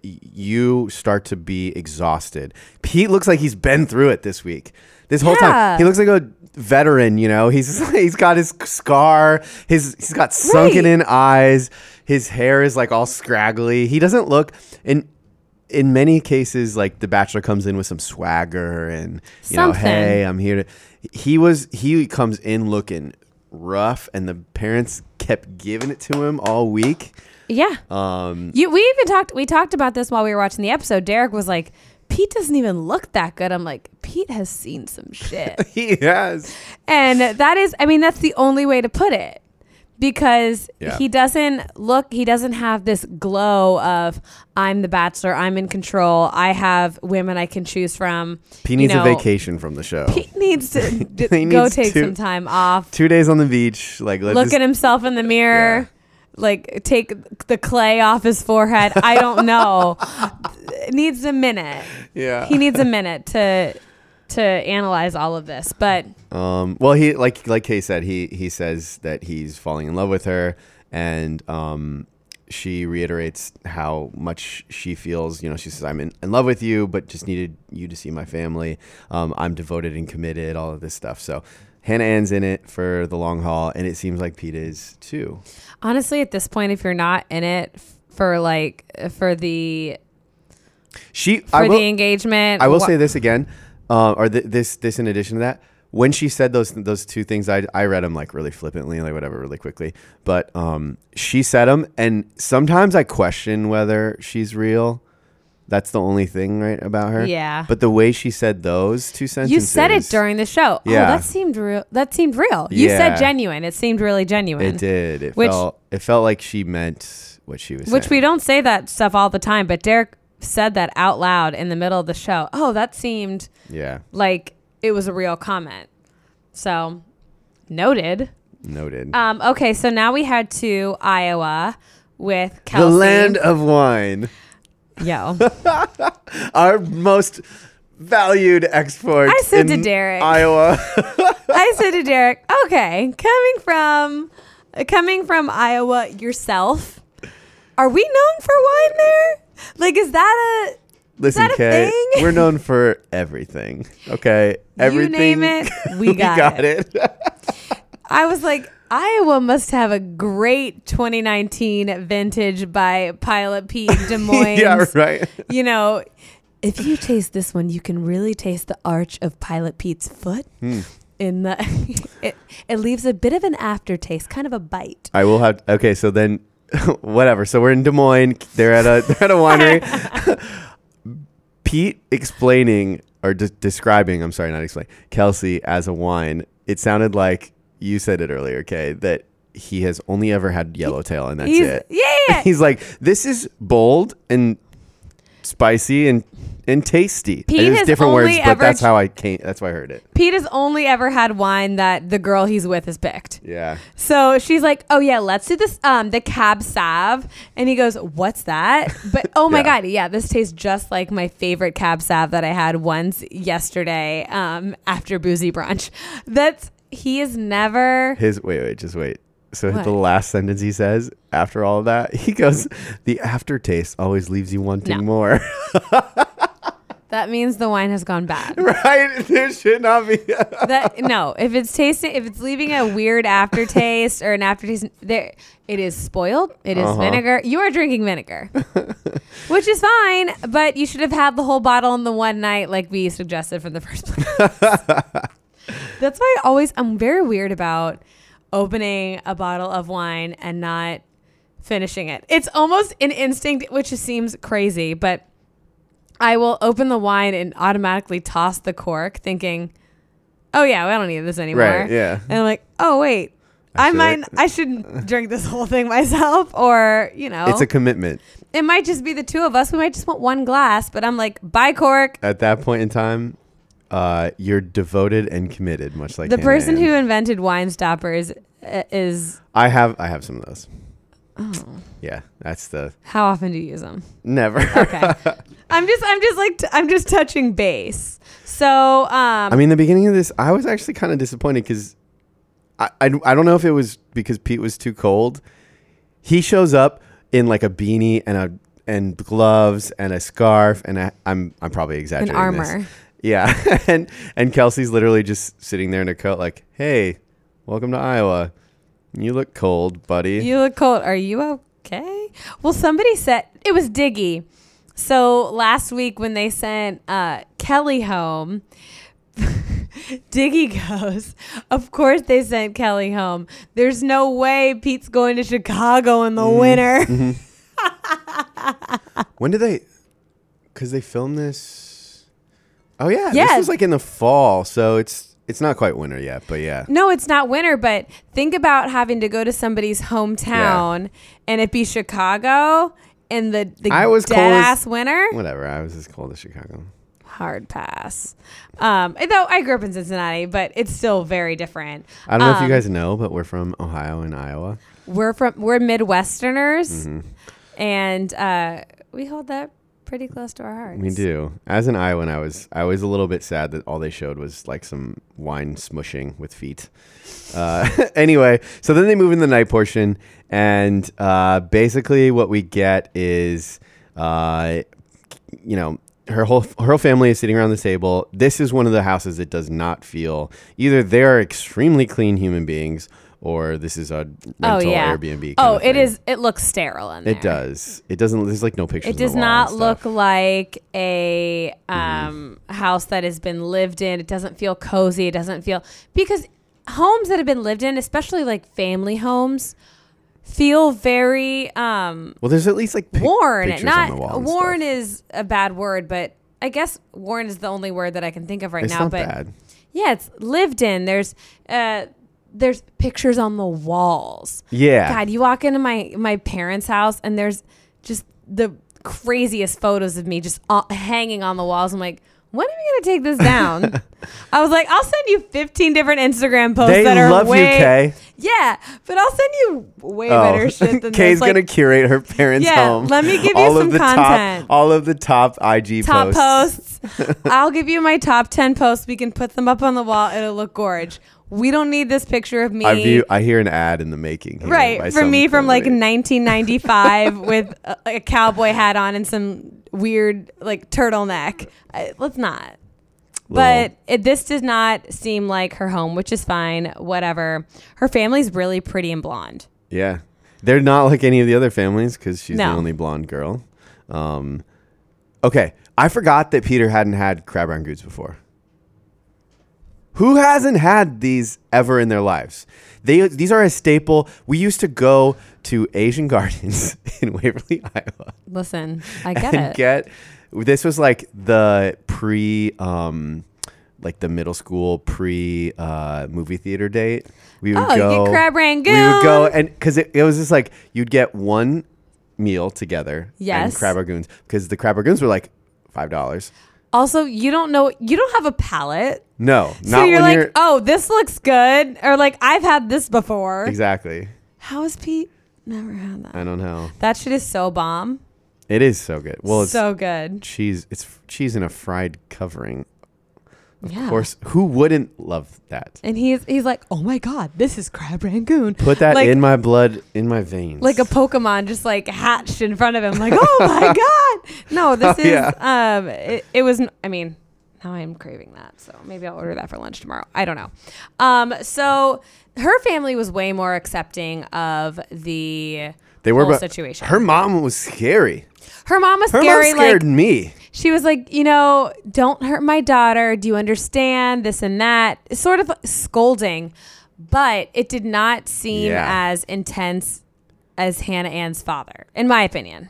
you start to be exhausted. Pete looks like he's been through it this week. This whole Yeah. time, he looks like a veteran. You know, he's he's got his scar. His he's got sunken Right. in eyes. His hair is like all scraggly. He doesn't look in. In many cases, like the bachelor comes in with some swagger and you know, Something. hey, I'm here to. He was he comes in looking rough, and the parents kept giving it to him all week. yeah. Um, You, we even talked. We talked about this while we were watching the episode. Derek was like, "Pete doesn't even look that good." I'm like, "Pete has seen some shit," he has. and that is, I mean, that's the only way to put it, because Yeah. he doesn't look. He doesn't have this glow of "I'm the Bachelor. I'm in control. I have women I can choose from." He needs know, a vacation from the show. Pete needs to d- He go needs take to- some time off. Two days on the beach, like let's Look just- at himself in the mirror. like take the clay off his forehead. I don't know. Needs a minute. Yeah. He needs a minute to to analyze all of this. But Um, well, he like like Kay said, he he says that he's falling in love with her, and um, she reiterates how much she feels. You know, she says, "I'm in, in love with you, but just needed you to see my family. Um, I'm devoted and committed. All of this stuff." So. Hannah Ann's in it for the long haul, and it seems like Pete is too. honestly, at this point, if you're not in it for like for the She, for I will, the engagement, I will wha- say this again, uh, or th- this this in addition to that. When she said those those two things, I I read them like really flippantly, like whatever, really quickly. But um, she said them, and sometimes I question whether she's real. That's the only thing right about her. Yeah. But the way she said those two sentences, You said it during the show. Oh, Yeah. that seemed real. That seemed real. You Yeah. said genuine. It seemed really genuine. It did. It Which- felt it felt like she meant what she was saying. Which saying. we don't say that stuff all the time, but Derek said that out loud in the middle of the show. Oh, that seemed Yeah. like it was a real comment. So noted. Noted. Um, okay, so now we head to Iowa with Kelsey. the land of wine. Yo. our most valued export. I said to Derek. Iowa. I said to Derek, okay, coming from coming from Iowa yourself, are we known for wine there? Like, is that a Listen, that a Kay, thing? we're known for everything. Okay, everything. name it, we got it. I was like, Iowa must have a great 2019 vintage by Pilot Pete Des Moines. yeah, right. You know, if you taste this one, you can really taste the arch of Pilot Pete's foot. Hmm. In the, it, it leaves a bit of an aftertaste, kind of a bite. I will have. Okay, so then, whatever. So we're in Des Moines. They're at a they're at a winery. Pete explaining or de- describing. I'm sorry, not explaining. Kelsey as a wine. It sounded like you said it earlier, okay, that he has only ever had yellowtail and that's He's, it. Yeah. He's like, this is bold and spicy and and tasty. Pete has different words, only but ever that's how I came. That's why I heard it. Pete has only ever had wine that the girl he's with has picked. Yeah. So she's like, "Oh yeah, let's do this um the cab sav." And he goes, "What's that?" But oh my Yeah. god, yeah, this tastes just like my favorite cab sav that I had once yesterday um after boozy brunch. That's he is never His wait, wait, just wait. So What? the last sentence he says after all of that, he goes, "The aftertaste always leaves you wanting No. more." that means the wine has gone bad. right? There should not be. that no, if it's tasting if it's leaving a weird aftertaste or an aftertaste there it is spoiled. It is Uh-huh. vinegar. You are drinking vinegar. which is fine, but you should have had the whole bottle in the one night like we suggested from the first place. That's why I always I'm very weird about opening a bottle of wine and not finishing it. It's almost an instinct which seems crazy, but I will open the wine and automatically toss the cork thinking, "Oh yeah, we don't need this anymore." Right, yeah. And I'm like, "Oh wait, I I, might. I shouldn't drink this whole thing myself or, you know, It's a commitment. it might just be the two of us. We might just want one glass, but I'm like, "Buy cork." At that point in time, uh, you're devoted and committed, much like the Hannah person Ann. who invented wine stoppers uh, is I have. I have some of those. Oh. Yeah, that's the how often do you use them? never. Okay. I'm just I'm just like t- I'm just touching base. So, um I mean, the beginning of this, I was actually kind of disappointed because I, I, I don't know if it was because Pete was too cold. He shows up in like a beanie and a and gloves and a scarf and I, I'm I'm probably exaggerating. an armor. This. Yeah, and and Kelsey's literally just sitting there in a coat, like, "Hey, welcome to Iowa. You look cold, buddy." You look cold. Are you okay? Well, somebody said it was Diggy. So last week when they sent uh, Kelley home, Diggy goes, Of course they sent Kelley home. There's no way Pete's going to Chicago in the Mm-hmm. winter. When did they? Because they filmed this. Oh yeah, Yeah. this was like in the fall, so it's it's not quite winter yet, but yeah. No, it's not winter, but think about having to go to somebody's hometown and it be Chicago in the, the I was dead cold as- ass winter. Whatever. I was as cold as Chicago. Hard pass. Um, though I grew up in Cincinnati, but it's still very different. I don't know if Um, you guys know, but we're from Ohio and Iowa. we're from we're Midwesterners, Mm-hmm. and uh, we hold that pretty close to our hearts. We do. As an Iowan, I was I was a little bit sad that all they showed was like some wine smushing with feet. Uh, anyway, so then they move in the night portion, and uh, basically what we get is, uh, you know, her whole her whole family is sitting around the table. This is one of the houses that does not feel either they are extremely clean human beings or this is a rental Oh yeah. Airbnb. oh, it is. It looks sterile in there. It does. It doesn't. There's like no pictures. It does not look like a Mm-hmm. um, house that has been lived in. It doesn't feel cozy. It doesn't feel because homes that have been lived in, especially like family homes, feel very um, Well, there's at least like pic- worn. Not on the wall worn stuff. is a bad word, but I guess worn is the only word that I can think of right It's now. not but bad. yeah, it's lived in. There's uh, there's pictures on the walls. Yeah. God, you walk into my my parents' house and there's just the craziest photos of me just uh, hanging on the walls. I'm like, when are we gonna take this down? I was like, I'll send you 15 different Instagram posts They that are love way, you, Kay. Yeah, but I'll send you way Oh. better shit than Kay's this. Like, gonna curate her parents' Yeah, home. let me give you all some of the content. Top, all of the top IG top posts. posts. I'll give you my top 10 posts. We can put them up on the wall. It'll look gorge. We don't need this picture of me. I view. I hear an ad in the making. here right some me from like 1995 with a, a cowboy hat on and some weird like turtleneck. I, let's not. But it, this does not seem like her home, which is fine. Whatever. Her family's really pretty and blonde. Yeah, they're not like any of the other families because she's the only blonde girl. Um, okay, I forgot that Peter hadn't had crab rangoons before. Who hasn't had these ever in their lives? They these are a staple. We used to go to Asian Gardens in Waverly, Iowa, Listen, I get and it. get this was like the pre um like the middle school pre uh movie theater date. We would Oh, go crab rangoon. We would go and because it, it was just like you'd get one meal together. Yes. And crab rangoons because the crab rangoons were like five dollars. Also, you don't know, you don't have a palate. No, So you're like, you're oh, this looks good. Or like, I've had this before. exactly. How has Pete never had that? I don't know. That shit is so bomb. It is so good. Well, it's so good. cheese. It's f- cheese in a fried covering. Yeah. Of course, who wouldn't love that? And he's he's like, oh my god, this is crab rangoon. Put that like, in my blood, in my veins. like a Pokemon just like hatched in front of him. Like, oh my god. No, this Oh, is yeah. um. It, it was. I mean, now I'm craving that. So maybe I'll order that for lunch tomorrow. I don't know. Um. So her family was way more accepting of the they were whole but situation. Her mom was scary. her mom was Her scary. mom scared like me. She was like, you know, don't hurt my daughter. Do you understand this and that? Sort of scolding, but it did not seem Yeah. as intense as Hannah Ann's father, in my opinion.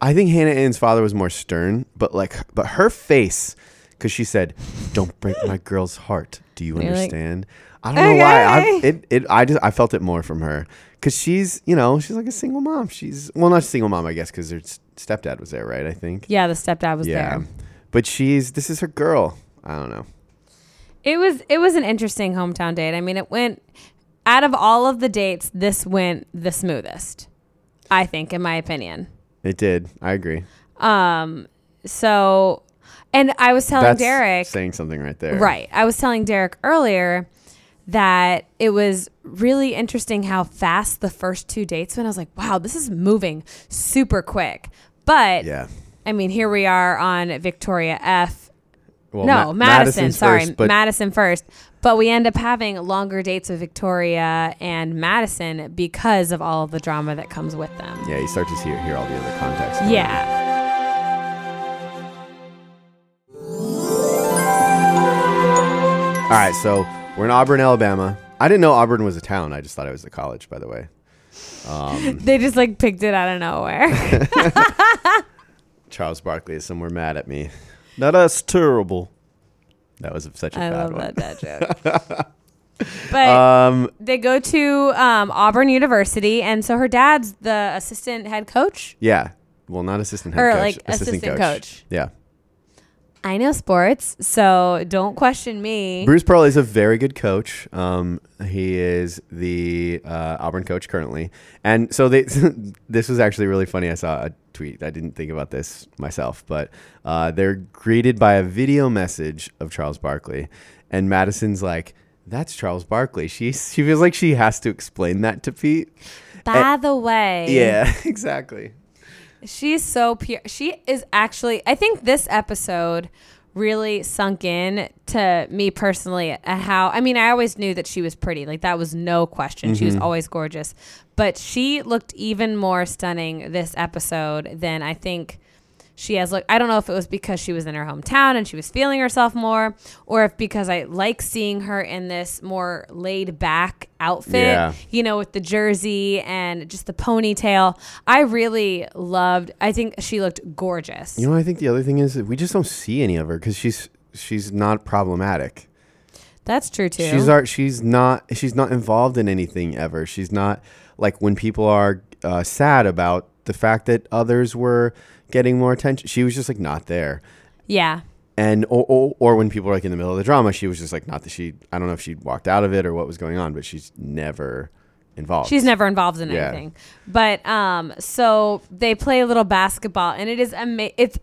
I think Hannah Ann's father was more stern, but like, but her face, because she said, "Don't break my girl's heart." Do you You're like, understand? I don't know why. I it, it I just I felt it more from her because she's you know she's like a single mom. She's well not a single mom I guess because her stepdad was there right I think Yeah, the stepdad was yeah, there. but she's this is her girl. I don't know. It was it was an interesting hometown date. I mean, it went out of all of the dates, this went the smoothest. I think, in my opinion. It did. I agree. Um, so, and I was telling That's Derek, saying something right there. Right. I was telling Derek earlier that it was really interesting how fast the first two dates went. I was like, wow, this is moving super quick. But Yeah. I mean, here we are on Victoria F. Well, no, Ma- Madison. Madison's sorry, first, Madison first. But we end up having longer dates with Victoria and Madison because of all of the drama that comes with them. yeah, you start to hear hear all the other context. on. Yeah. All right, so we're in Auburn, Alabama. I didn't know Auburn was a town. I just thought it was a college, by the way. Um, They just like picked it out of nowhere. Charles Barkley is somewhere mad at me. Now that's terrible. That was such a I bad love one. that dad joke. but Um, they go to um, Auburn University, and so her dad's the assistant head coach. yeah. Well, not assistant head Or, coach. like, assistant coach coach. Yeah. I know sports, so don't question me. Bruce Pearl is a very good coach. Um, he is the uh, Auburn coach currently, and so they. this was actually really funny. I saw a tweet. I didn't think about this myself, but uh, they're greeted by a video message of Charles Barkley, and Madison's like, "That's Charles Barkley." She she feels like she has to explain that to Pete. By the way, Yeah, exactly. She's so pure. She is actually, I think this episode really sunk in to me personally at how, I mean, I always knew that she was pretty. Like, that was no question. She was mm-hmm. always gorgeous. But she looked even more stunning this episode than I think she has looked. I don't know if it was because she was in her hometown and she was feeling herself more, or if because I like seeing her in this more laid back outfit, Yeah. you know, with the jersey and just the ponytail. I really loved. I think she looked gorgeous. You know, I think the other thing is that we just don't see any of her because she's she's not problematic. That's true too. She's our, she's not she's not involved in anything ever. She's not like when people are uh, sad about the fact that others were getting more attention. She was just like not there. yeah. And or, or, or when people were like in the middle of the drama, she was just like not that she. I don't know if she walked out of it or what was going on, but she's never involved. She's never involved in Yeah. anything. But um so they play a little basketball and it is ama- it's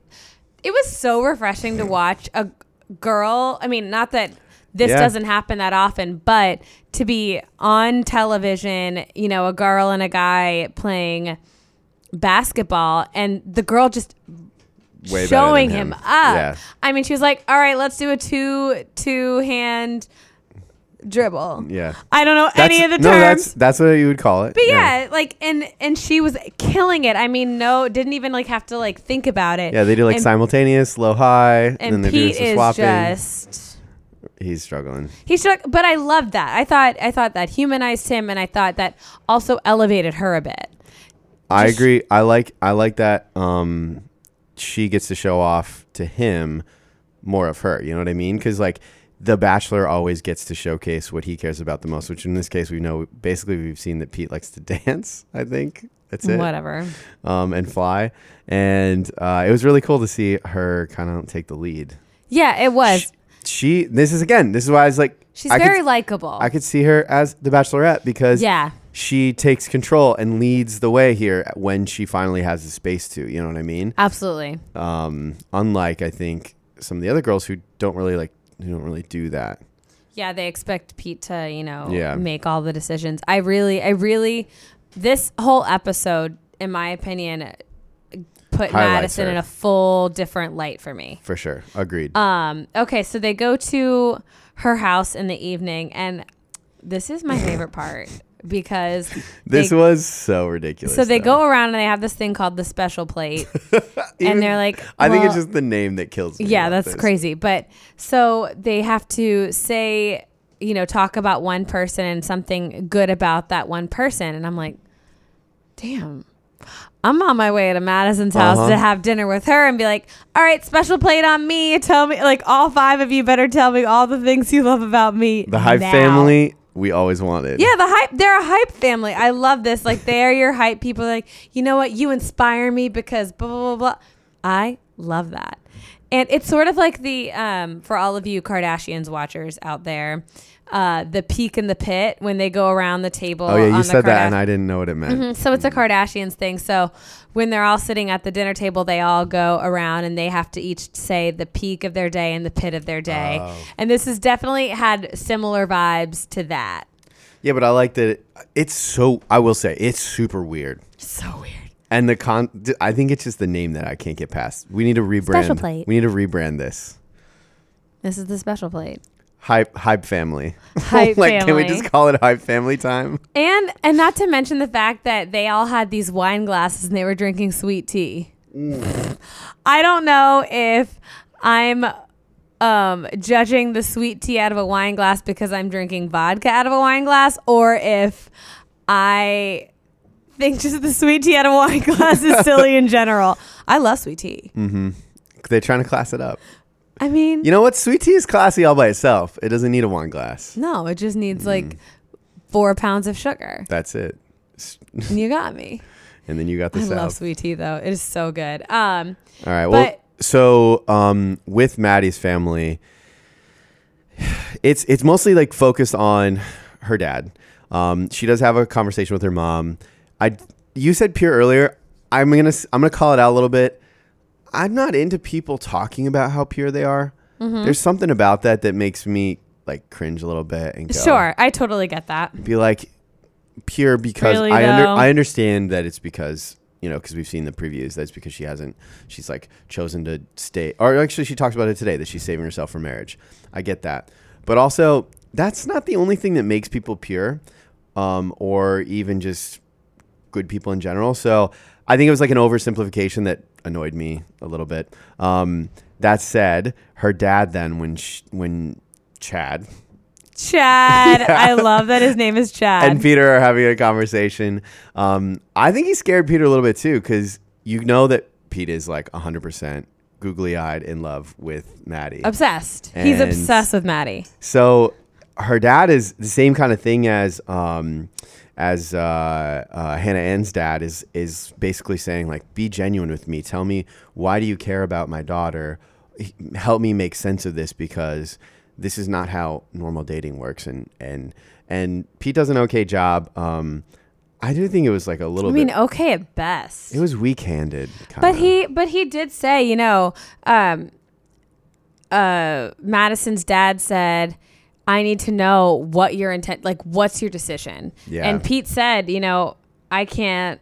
it was so refreshing to watch a girl, I mean not that this Yeah. doesn't happen that often, but to be on television, you know, a girl and a guy playing basketball and the girl just Way showing him, him. up. Yeah. I mean, she was like, "All right, let's do a two two hand dribble." Yeah. I don't know any of the no, terms. that's that's what you would call it. But yeah. like and and she was killing it. I mean, no, didn't even like have to like think about it. Yeah, they do like and, simultaneous, low high, and, then And doing Pete is swapping. just He's struggling. he's struck, but I loved that. I thought I thought that humanized him, and I thought that also elevated her a bit. I Just- agree. I like I like that um she gets to show off to him more of her. You know what I mean? Cuz like the bachelor always gets to showcase what he cares about the most, which in this case we know basically we've seen that Pete likes to dance, I think. That's it. Whatever. Um and fly. And uh it was really cool to see her kind of take the lead. Yeah, it was. She this is again, this is why I was like She's I could- very likable. I could see her as the bachelorette because Yeah. She takes control and leads the way here when she finally has the space to. You know what I mean? Absolutely. Um, unlike I think some of the other girls who don't really like who don't really do that. Yeah, they expect Pete to, you know, Yeah. make all the decisions. I really, I really, this whole episode, in my opinion, put Highlights Madison her. in a full different light for me. For sure, agreed. Um, okay, so they go to her house in the evening, and this is my favorite part because this they, was so ridiculous. so they though. go around and they have this thing called the special plate, Even- and they're like, I think it's just the name that kills me. yeah, that's this. crazy. But so they have to say, you know, talk about one person and something good about that one person. And I'm like, damn, I'm on my way to Madison's house Uh-huh. to have dinner with her and be like, all right, special plate on me. Tell me, like, all five of you better tell me all the things you love about me. The Hype now. family we always wanted. Yeah, the hype. They're a hype family. I love this. Like they're your hype people. Like you know what? You inspire me because blah blah blah blah. I love that, and it's sort of like the um for all of you Kardashians watchers out there, uh the peak in the pit when they go around the table. Oh yeah, you said that, and I didn't know what it meant. Mhm. So it's a Kardashians thing. So when they're all sitting at the dinner table, they all go around and they have to each say the peak of their day and the pit of their day. Oh. And this has definitely had similar vibes to that. Yeah, but I like that. It, it's so. I will say it's super weird. So weird. And the con, I think it's just the name that I can't get past. We need to rebrand. Special plate. We need to rebrand this. This is the special plate. Hype, hype family. Hype like, can we just call it hype family time? And and not to mention the fact that they all had these wine glasses and they were drinking sweet tea. I don't know if I'm um, judging the sweet tea out of a wine glass because I'm drinking vodka out of a wine glass, or if I think just the sweet tea out of a wine glass is silly in general. I love sweet tea. Mm-hmm. They're trying to class it up. I mean, You know what? Sweet tea is classy all by itself. It doesn't need a wine glass. no, it just needs like four pounds of sugar. That's it. S- And you got me. And then you got the I love sweet tea though. It is so good. Um, All right. Well, so um, with Maddie's family, it's it's mostly like focused on her dad. Um, she does have a conversation with her mom. I you said pure earlier. I'm gonna s- I'm gonna call it out a little bit. I'm not into people talking about how pure they are. Mm-hmm. There's something about that that makes me like cringe a little bit and go, Sure, I totally get that. be like pure because Really, I under, though? I understand that it's because you know because we've seen the previews that's because she hasn't she's like chosen to stay or actually she talks about it today that she's saving herself for marriage. I get that, but also that's not the only thing that makes people pure, um, or even just good people in general. So I think it was like an oversimplification that annoyed me a little bit. Um, that said, her dad then when sh- when Chad Chad, I love that his name is Chad. and Peter are having a conversation. Um, I think he scared Peter a little bit too, because you know that Pete is like 100% googly eyed in love with Maddie. obsessed. He's obsessed with Maddie. So her dad is the same kind of thing as um, as uh, uh, Hannah Ann's dad is is basically saying like, be genuine with me. Tell me why do you care about my daughter? Help me make sense of this because this is not how normal dating works. And and and Pete does an okay job. Um, I do think it was like a little I mean, bit. okay at best. It was weak handed. But he, but he did say, you know, um, uh, Madison's dad said, "I need to know what your intent, like, what's your decision?" Yeah. And Pete said, you know, I can't,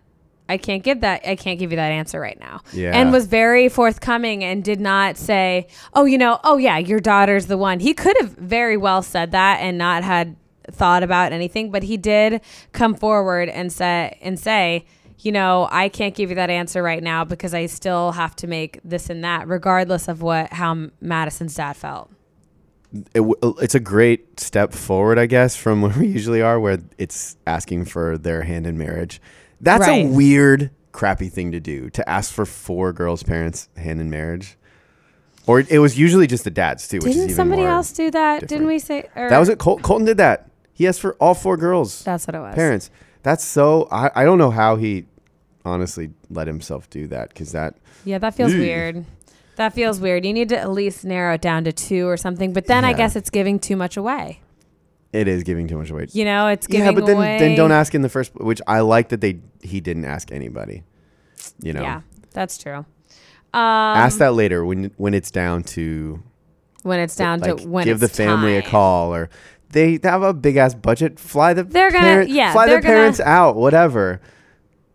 I can't give that, I can't give you that answer right now. Yeah. And was very forthcoming and did not say, "Oh, you know, oh yeah, your daughter's the one." He could have very well said that and not had thought about anything, but he did come forward and say and say, you know, I can't give you that answer right now because I still have to make this and that, regardless of what how Madison's dad felt. It, w- uh, it's a great step forward, I guess, from where we usually are, where it's asking for their hand in marriage. That's Right. a weird, crappy thing to do to ask for four girls' parents' hand in marriage. Or it was usually just the dads too, which Didn't even somebody else do that? different. Didn't we say? That was it. Col- Colton did that. He asked for all four girls' That's what it was. parents. That's so. I, I don't know how he honestly let himself do that because that Yeah, that feels Ew. weird. That feels weird. You need to at least narrow it down to two or something. But then I Yeah. guess it's giving too much away. it is giving too much away. You know, it's giving yeah, but then away. then don't ask in the first. Which I like that they he didn't ask anybody. You know, Yeah, that's true. Um, ask that later when when it's down to when it's down like, to when give the it's family time. a call or they have a big ass budget. Fly the They're gonna- parent- yeah, fly they're the parents out. Whatever.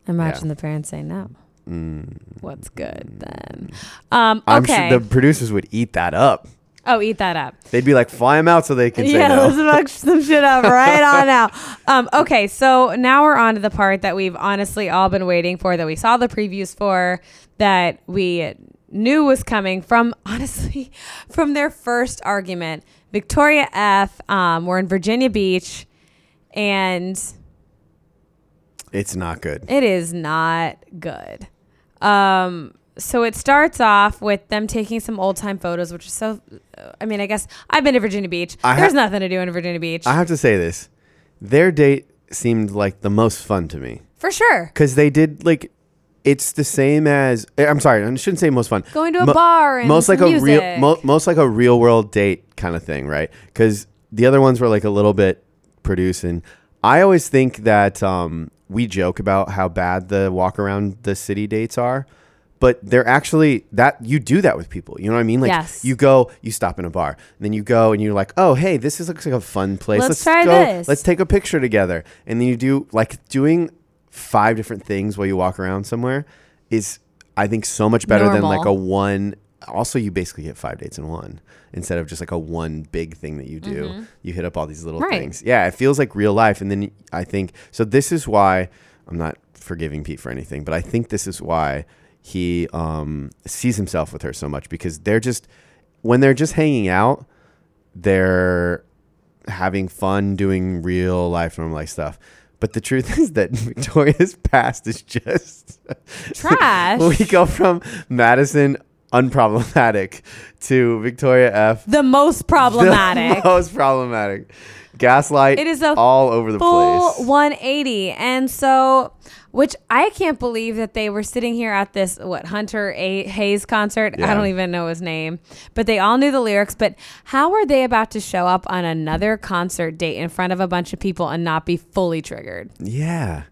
Imagine the parents say no. Mm. What's good then? Um, I'm okay. sure the producers would eat that up. oh, eat that up. They'd be like, fly them out so they can say yeah, no. let's fuck some shit up right on now. Um, okay, so now we're on to the part that we've honestly all been waiting for, that we saw the previews for, that we knew was coming from honestly from their first argument. Victoria F. Um, we're in Virginia Beach, and It's not good. it is not good. Um, so it starts off with them taking some old time photos, which is so. I mean, I guess I've been to Virginia Beach. I ha- There's nothing to do in Virginia Beach I have to say this. Their date seemed like the most fun to me for sure. because they did like it's the same as eh, I'm sorry I shouldn't say most fun Going to a Mo- bar and most like some a real mo- most like a real world date kind of thing right because the other ones were like a little bit producing I always think that um, we joke about how bad the walk around the city dates are but they're actually that you do that with people you know what I mean like Yes. you go you stop in a bar and then you go and you're like oh hey this is looks like a fun place Let's try go this." let's take a picture together and then you do like doing five different things while you walk around somewhere is i think so much better than like a one also you basically get five dates in one instead of just like a one big thing that you do you hit up all these little Mm-hmm. Right. things yeah it feels like real life and then i think so this is why i'm not forgiving pete for anything but i think this is why he um, sees himself with her so much because they're just when they're just hanging out they're having fun doing real life normal life stuff. But the truth is that Victoria's past is just Trash. we go from Madison unproblematic to Victoria F. the most problematic. The most problematic. gaslight. It is a all over the full place. 180 and so which i can't believe that they were sitting here at this what hunter a hayes concert Yeah. i don't even know his name but they all knew the lyrics but how are they about to show up on another concert date in front of a bunch of people and not be fully triggered Yeah.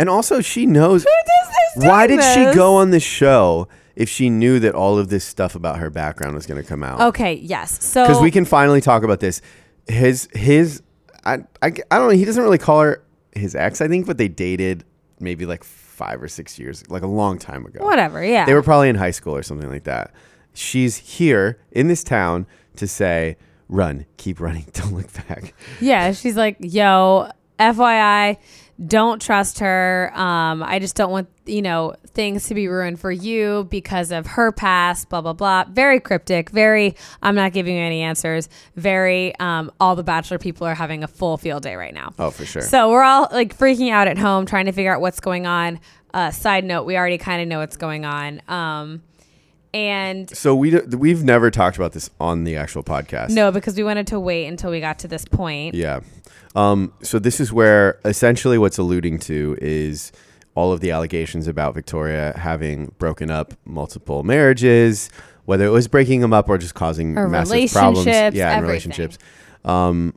And also, she knows. Who does this Why did she go on the show if she knew that all of this stuff about her background was going to come out? okay yes so Because we can finally talk about this. His, his, I, I, I don't know. He doesn't really call her his ex, I think, but they dated maybe like five or six years, like a long time ago. whatever yeah They were probably in high school or something like that. She's here in this town to say, run, keep running, don't look back. Yeah, she's like, "Yo, FYI, don't trust her. Um, I just don't want you know things to be ruined for you because of her past. Blah blah blah. Very cryptic. Very. I'm not giving you any answers. Very. Um, all the Bachelor people are having a full field day right now. Oh, for sure. So we're all like freaking out at home, trying to figure out what's going on. Uh, side note: We already kind of know what's going on. Um, and So we d- we've never talked about this on the actual podcast. no, because we wanted to wait until we got to this point. Yeah. Um, so this is where essentially what's alluding to is all of the allegations about Victoria having broken up multiple marriages, whether it was breaking them up or just causing Or massive problems. Yeah, and relationships. Um,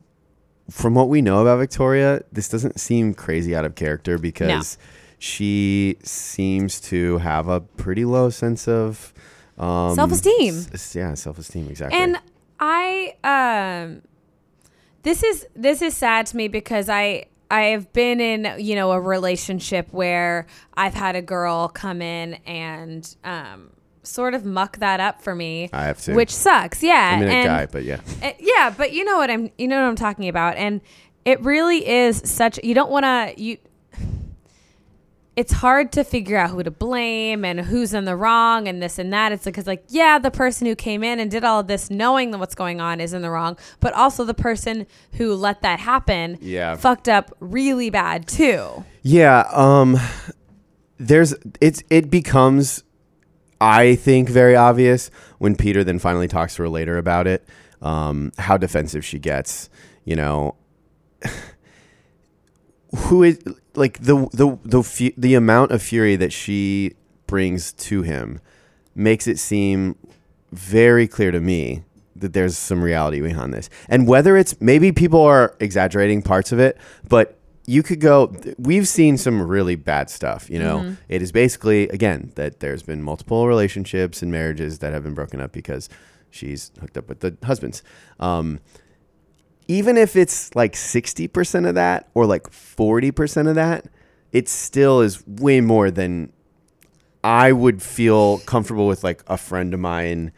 from what we know about Victoria, this doesn't seem crazy out of character because she seems to have a pretty low sense of um, Self-esteem. s- s- yeah, self-esteem exactly. And I um this is this is sad to me because I I've been in, you know, a relationship where I've had a girl come in and um sort of muck that up for me. I have to. Which sucks. Yeah. I mean, a guy, but yeah. uh, yeah, but you know what I'm you know what I'm talking about and it really is such you don't want to you it's hard to figure out who to blame and who's in the wrong and this and that. It's because like yeah, the person who came in and did all of this knowing that what's going on is in the wrong, but also the person who let that happen Yeah. fucked up really bad too. Yeah, um there's it's it becomes I think very obvious when Peter then finally talks to her later about it, um, how defensive she gets, you know. Who is like the the the the amount of fury that she brings to him makes it seem very clear to me that there's some reality behind this. And whether it's maybe people are exaggerating parts of it, but you could go we've seen some really bad stuff, you know. It is basically again that there's been multiple relationships and marriages that have been broken up because she's hooked up with the husbands. Um even if it's like 60% of that or like 40% of that, it still is way more than I would feel comfortable with like a friend of mine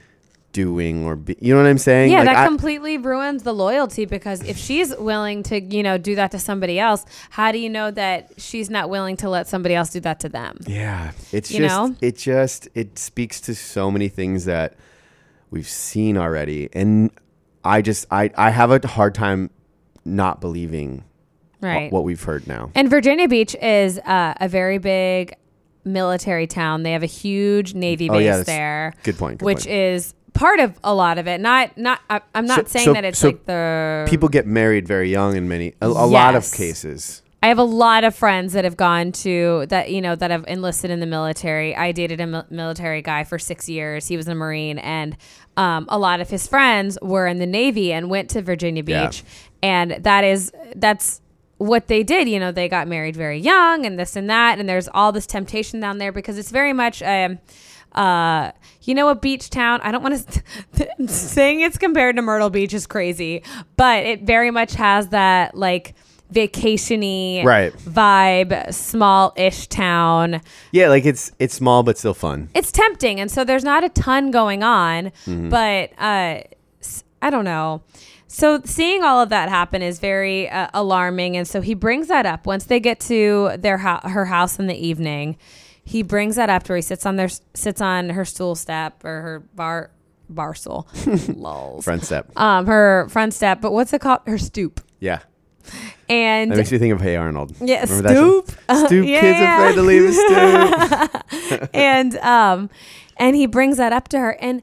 doing or be, you know what I'm saying? Yeah, Like, that I- completely ruins the loyalty because if she's willing to, you know, do that to somebody else, how do you know that she's not willing to let somebody else do that to them? Yeah, it's You just know? it just it speaks to so many things that we've seen already, and I just I I have a hard time not believing Right. what we've heard now. And Virginia Beach is uh, a very big military town. They have a huge Navy Oh, base yeah, there. good point, good which point. is part of a lot of it. Not not. I, I'm not So- saying so- that it's so like the People get married very young in many a, a lot of cases. I have a lot of friends that have gone to that, you know, that have enlisted in the military. I dated a mil- military guy for six years. He was a Marine, and um, a lot of his friends were in the Navy and went to Virginia Yeah. Beach. And that is, that's what they did. You know, they got married very young and this and that. And there's all this temptation down there because it's very much, um, uh, you know, a beach town. I don't want to saying it's compared to Myrtle Beach is crazy, but it very much has that like vacationy Right. vibe, small-ish town. Yeah, like it's it's small but still fun. It's tempting, and so there's not a ton going on, Mm-hmm. but uh, I don't know. So seeing all of that happen is very uh, alarming, and so he brings that up once they get to their ho- her house in the evening. He brings that up to where he sits on their sits on her stool step or her bar bar stool, lulls. Front step. Um, her front step, but what's it called? Her stoop. Yeah. And That makes me think of Hey Arnold. Yeah, Remember stoop. Uh, Stoop yeah, kids yeah. afraid to leave stoop. and um and he brings that up to her and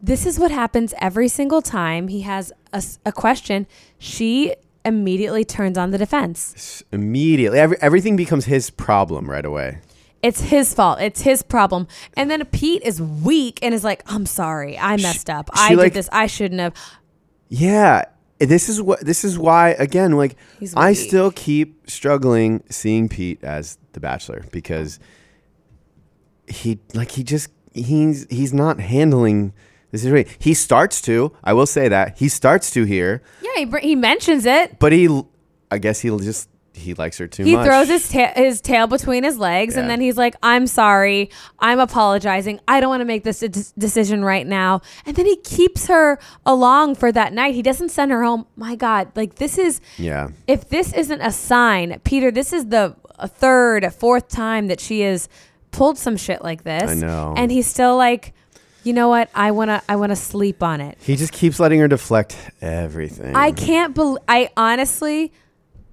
this is what happens every single time he has a question she immediately turns on the defense. Immediately, every, everything becomes his problem right away. It's his fault. It's his problem. And then Pete is weak and is like, "I'm sorry. I messed up. I she, did this. I shouldn't have." Yeah, this is what this is why again like He's I weak. still keep struggling seeing Pete as the bachelor because he like he just he's he's not handling the situation. He starts to, I will say that. He starts to here, Yeah, he, br- he mentions it. but he I guess he'll just he likes her too He much. throws his ta- his tail between his legs, and then he's like, "I'm sorry. I'm apologizing. I don't want to make this de- decision right now." And then he keeps her along for that night. He doesn't send her home. My God, like this is Yeah. if this isn't a sign, Peter, this is the third, fourth time that she has pulled some shit like this. I know. And he's still like, you know what? I wanna I wanna sleep on it. He just keeps letting her deflect everything. I can't believe. I honestly,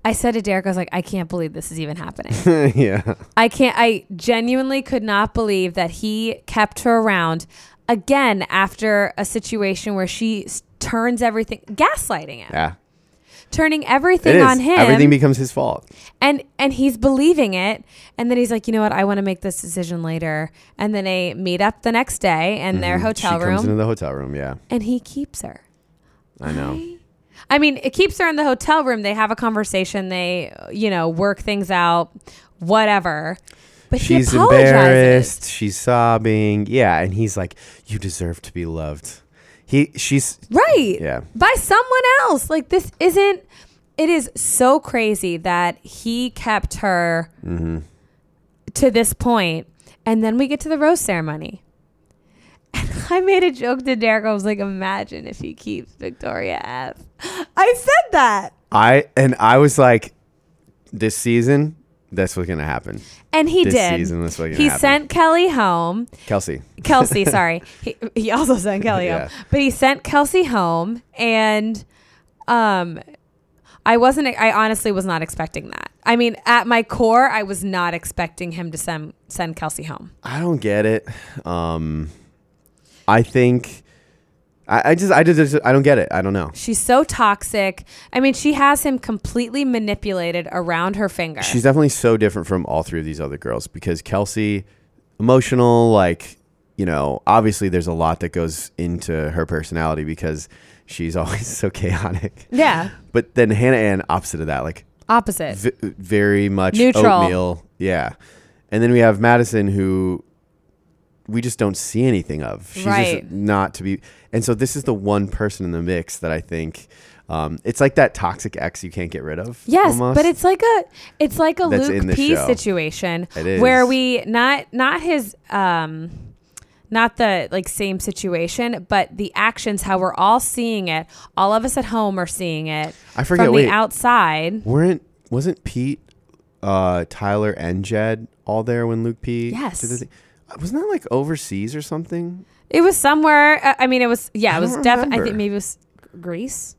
I said to Derek, I was like, I can't believe this is even happening. yeah. I can't. I genuinely could not believe that he kept her around again after a situation where she s- turns everything, gaslighting him, Yeah. turning It everything is. on him, Everything becomes his fault. and and he's believing it. And then he's like, you know what? I want to make this decision later. And then they meet up the next day in their hotel Mm-hmm. she comes into the hotel room, yeah. and he keeps her. I know. I mean, it keeps her in the hotel room. They have a conversation. They, you know, work things out, whatever. But She's embarrassed. She's sobbing. Yeah, and he's like, "You deserve to be loved." He, she's, right? Yeah. by someone else. Like this isn't. It is so crazy that he kept her Mm-hmm. to this point, and then we get to the rose ceremony. And I made a joke to Derek. I was like, "Imagine if he keeps Victoria F." I said that. I, and I was like, this season, that's what's gonna happen. And he did. This did. season, that's what's gonna he happen. sent Kelley home. Kelsey, Kelsey, sorry. He, he also sent Kelley Yeah. home. But he sent Kelsey home and um I wasn't I honestly was not expecting that. I mean, at my core, I was not expecting him to send send Kelsey home. I don't get it. Um, I think, I, I just, I just, I don't get it. I don't know. She's so toxic. I mean, she has him completely manipulated around her finger. She's definitely so different from all three of these other girls because Kelsey, emotional, like, you know, obviously there's a lot that goes into her personality because she's always so chaotic. yeah, But then Hannah Ann, opposite of that, like opposite. v- very much Neutral. oatmeal. Yeah. And then we have Madison who we just don't see anything of. She's Right. just not to be. And so this is the one person in the mix that I think um, it's like that toxic ex you can't get rid of. Yes, almost. but it's like a it's like a That's Luke P show. situation It where we not not his um not the like same situation, but the actions how we're all seeing it. All of us at home are seeing it I forget, from wait. the outside. weren't wasn't Pete, uh, Tyler, and Jed all there when Luke P. Yes. Did the thing? Wasn't that like overseas or something? It was somewhere. uh, I mean, it was yeah. It was definitely. I think maybe it was Greece.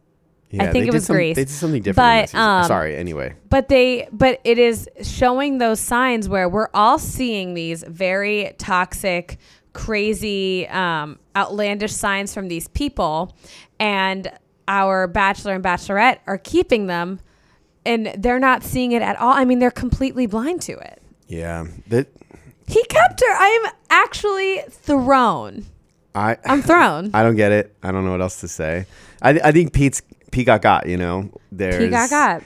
Yeah, think it was some- Greece. They did something different. But, um, Sorry. Anyway, but they but it is showing those signs where we're all seeing these very toxic crazy um, outlandish signs from these people and our bachelor and bachelorette are keeping them and they're not seeing it at all i mean they're completely blind to it yeah. That he kept her i am actually thrown I i'm thrown I don't get it. I don't know what else to say. I, I think Pete's Pete got got. You know, there's he got got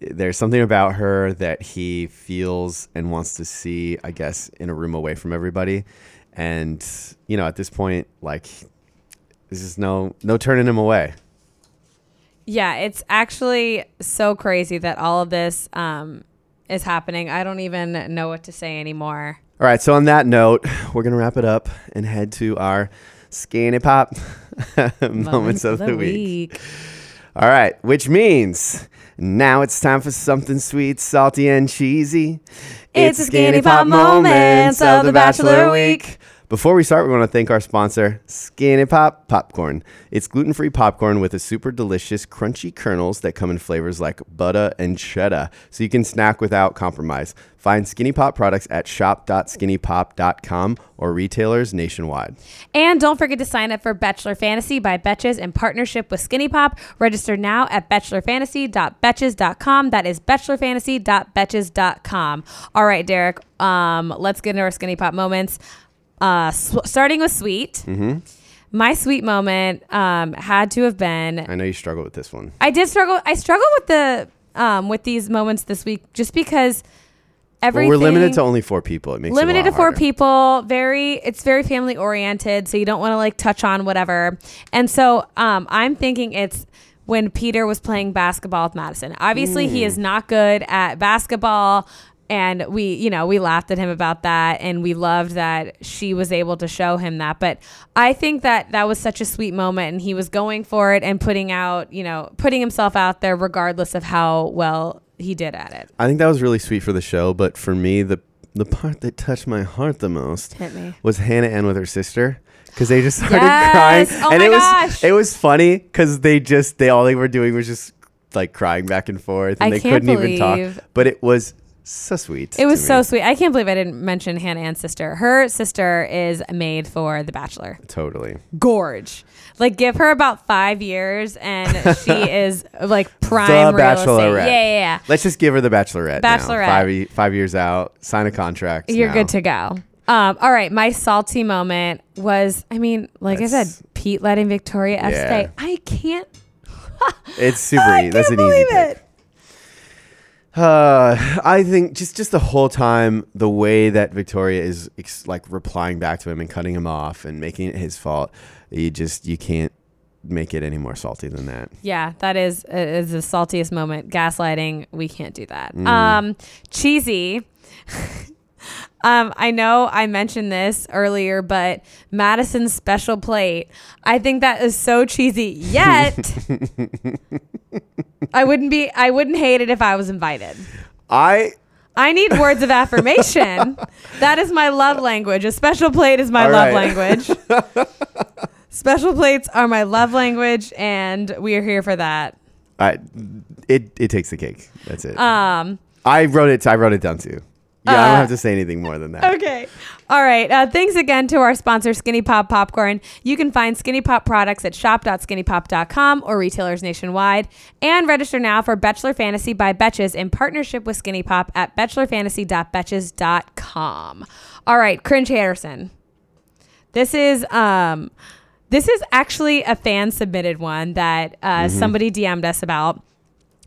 there's something about her that he feels and wants to see. I guess in a room away from everybody, and you know, at this point, like, there's just no no turning him away. Yeah, it's actually so crazy that all of this um, is happening. I don't even know what to say anymore. All right. So on that note, we're gonna wrap it up and head to our skinny pop moments, of the, week. All right, which means now it's time for something sweet, salty, and cheesy. It's the Skinny Pop Moments of the Bachelor Week. Before we start, we want to thank our sponsor, Skinny Pop Popcorn. It's gluten free popcorn with a super delicious, crunchy kernels that come in flavors like butter and cheddar, so you can snack without compromise. Find Skinny Pop products at shop.skinnypop.com or retailers nationwide. And don't forget to sign up for Bachelor Fantasy by Betches in partnership with Skinny Pop. Register now at bachelorfantasy.betches.com. That is bachelorfantasy.betches.com. All right, Derek, um, let's get into our Skinny Pop moments. Uh, sw- starting with sweet. Mm-hmm. My sweet moment um, had to have been I know you struggle with this one. I did struggle. I struggle with the um, with these moments this week just because Well, everything we're limited to only four people. It makes limited it to four harder. people. Very, it's very family oriented, so you don't want to like touch on whatever. And so um, I'm thinking it's when Peter was playing basketball with Madison. Obviously, he Mm. is not good at basketball. And we, you know, we laughed at him about that, and we loved that she was able to show him that. But I think that that was such a sweet moment, and he was going for it and putting out, you know, putting himself out there, regardless of how well he did at it. I think that was really sweet for the show, but for me, the the part that touched my heart the most Hit me. was Hannah Ann with her sister because they just started Yes! crying, Oh and my it was it was funny because they just they all they were doing was just like crying back and forth, and I they couldn't even talk. But it was so sweet. It was so sweet. I can't believe I didn't mention Hannah Ann's sister. Her sister is made for The Bachelor. totally. Gorge. Like, give her about five years, and she is like prime the real estate. Bachelorette. Yeah, yeah, yeah. Let's just give her the Bachelorette. now. Bachelorette. Five, five years out, sign a contract. You're now. good to go. Um, all right, my salty moment was, I mean, like I said, Pete letting Victoria F Yeah. stay. I can't. It's super I easy. That's an easy pick. it. Uh, I think just just the whole time the way that Victoria is ex- like replying back to him and cutting him off and making it his fault, you just you can't make it any more salty than that. Yeah, that is is the saltiest moment. Gaslighting, we can't do that. Mm. Um, cheesy. um, I know I mentioned this earlier, but Madison's special plate. I think that is so cheesy. Yet, I wouldn't be. I wouldn't hate it if I was invited. I I need words of affirmation. that is my love language. A special plate is my All love right. language. special plates are my love language, and we are here for that. I it it takes the cake. That's it. Um, I wrote it. I wrote it down too. Yeah, I Uh, don't have to say anything more than that. okay. All right. Uh, thanks again to our sponsor, Skinny Pop Popcorn. You can find Skinny Pop products at shop.skinnypop.com or retailers nationwide. And register now for Bachelor Fantasy by Betches in partnership with Skinny Pop at bachelorfantasy.betches.com. All right, Cringe Harrison. This is um this is actually a fan submitted one that uh, somebody DM'd us about.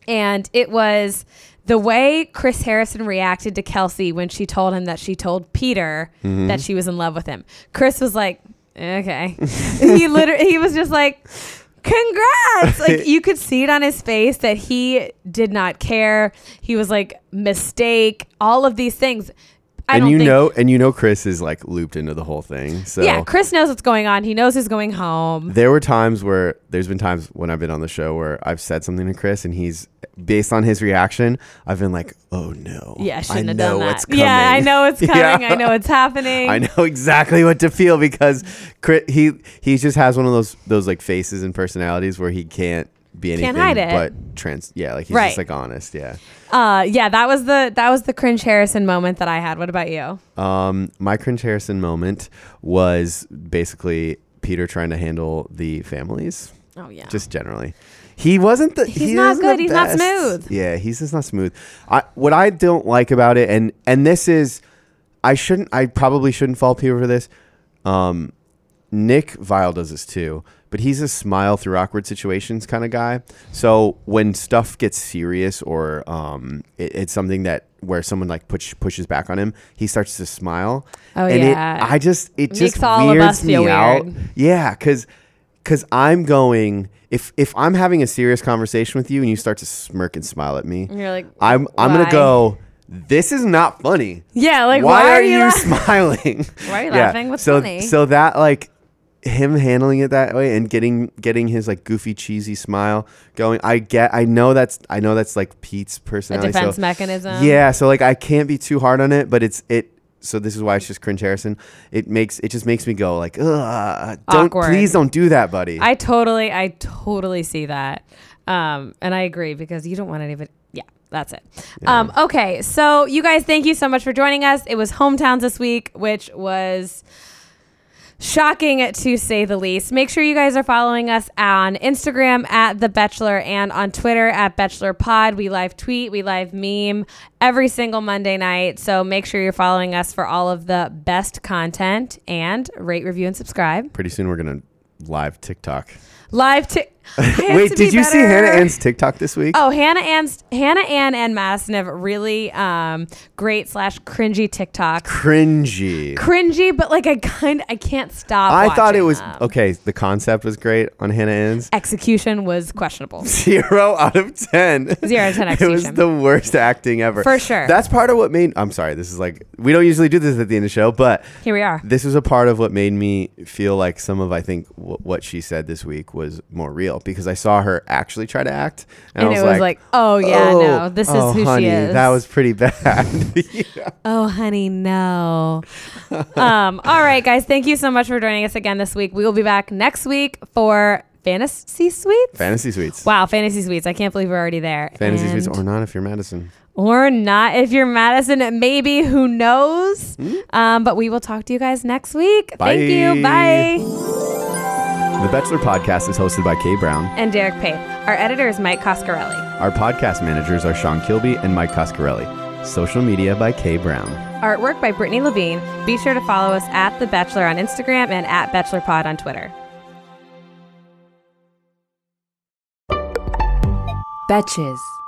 And it was the way Chris Harrison reacted to Kelsey when she told him that she told Peter mm-hmm. that she was in love with him. Chris was like, okay. he literally, he was just like, congrats. Like you could see it on his face that he did not care. He was like, mistake, all of these things. I and you think, know, and you know, Chris is like looped into the whole thing. So yeah, Chris knows what's going on. He knows who's going home. there were times where there's been times when I've been on the show where I've said something to Chris and he's based on his reaction, I've been like, oh no. Yeah, I shouldn't have know done that. what's coming. Yeah, I know it's Yeah. coming. I know it's happening. I know exactly what to feel because Chris, he he just has one of those those like faces and personalities where he can't be anything Can't hide it. but trans. Yeah, like he's Right. just like honest. Yeah. Uh, yeah, that was the that was the cringe Harrison moment that I had. What about you? Um, my cringe Harrison moment was basically Peter trying to handle the families. Oh yeah, just generally. He wasn't the. He's he not isn't good. the He's not best. smooth. Yeah, he's just not smooth. I what I don't like about it, and and this is, I shouldn't. I probably shouldn't fault Peter for this. Um, Nick Viall does this too, but he's a smile through awkward situations kind of guy. So when stuff gets serious or um, it, it's something that where someone like push, pushes back on him, he starts to smile. Oh, and yeah. It, I just it Makes just all of weirds us feel me out. weird. Yeah, because because I'm going if if I'm having a serious conversation with you and you start to smirk and smile at me, You're like, I'm I'm why? gonna go. This is not funny. Yeah, like why, why, are, you la- smiling? Why are you Yeah, laughing? What's so funny? so that like him handling it that way and getting getting his like goofy cheesy smile going. I get. I know that's I know that's like Pete's a personality. defense so, mechanism. yeah, so like I can't be too hard on it, but it's it so this is why it's just cringe Harrison. It makes it just makes me go like, ugh, don't Awkward. please don't do that, buddy. I totally, I totally see that. Um, and I agree because you don't want anybody. Yeah, that's it. Um, okay. So, you guys, thank you so much for joining us. It was Hometowns this week, which was shocking to say the least. Make sure you guys are following us on Instagram at The Bachelor and on Twitter at Bachelor Pod. We live tweet, we live meme every single Monday night. So make sure you're following us for all of the best content and rate, review, and subscribe. Pretty soon we're gonna live TikTok. Live to Wait, did you see Hannah Ann's TikTok this week? Oh, Hannah Ann's Hannah Ann and Madison have really um, great slash cringy TikTok. Cringy. Cringy, but like I kind I can't stop. I thought it was them. okay. The concept was great on Hannah Ann's. Execution was questionable. Zero out of ten. Zero out of 10 It was the worst acting ever. For sure. That's part of what made. I'm sorry. This is like we don't usually do this at the end of the show, but Here we are. this was a part of what made me feel like some of I think w- what she said this week was more real because I saw her actually try to act, and, And I it was was like, oh yeah, "Oh, no, this is oh, who honey, she is. That was pretty bad. Yeah. Oh, honey, no. um, all right, guys, thank you so much for joining us again this week. We will be back next week for Fantasy Suites. Fantasy suites. Wow, Fantasy Suites. I can't believe we're already there. Fantasy suites or not if you're Madison. or not if you're Madison. Maybe who knows? Um, but we will talk to you guys next week. Thank you. Bye. Bye. The Bachelor podcast is hosted by Kay Brown. And Derek Pape. Our editor is Mike Coscarelli. Our podcast managers are Sean Kilby and Mike Coscarelli. Social media by Kay Brown. Artwork by Brittany Levine. Be sure to follow us at The Bachelor on Instagram and at BachelorPod on Twitter. Betches.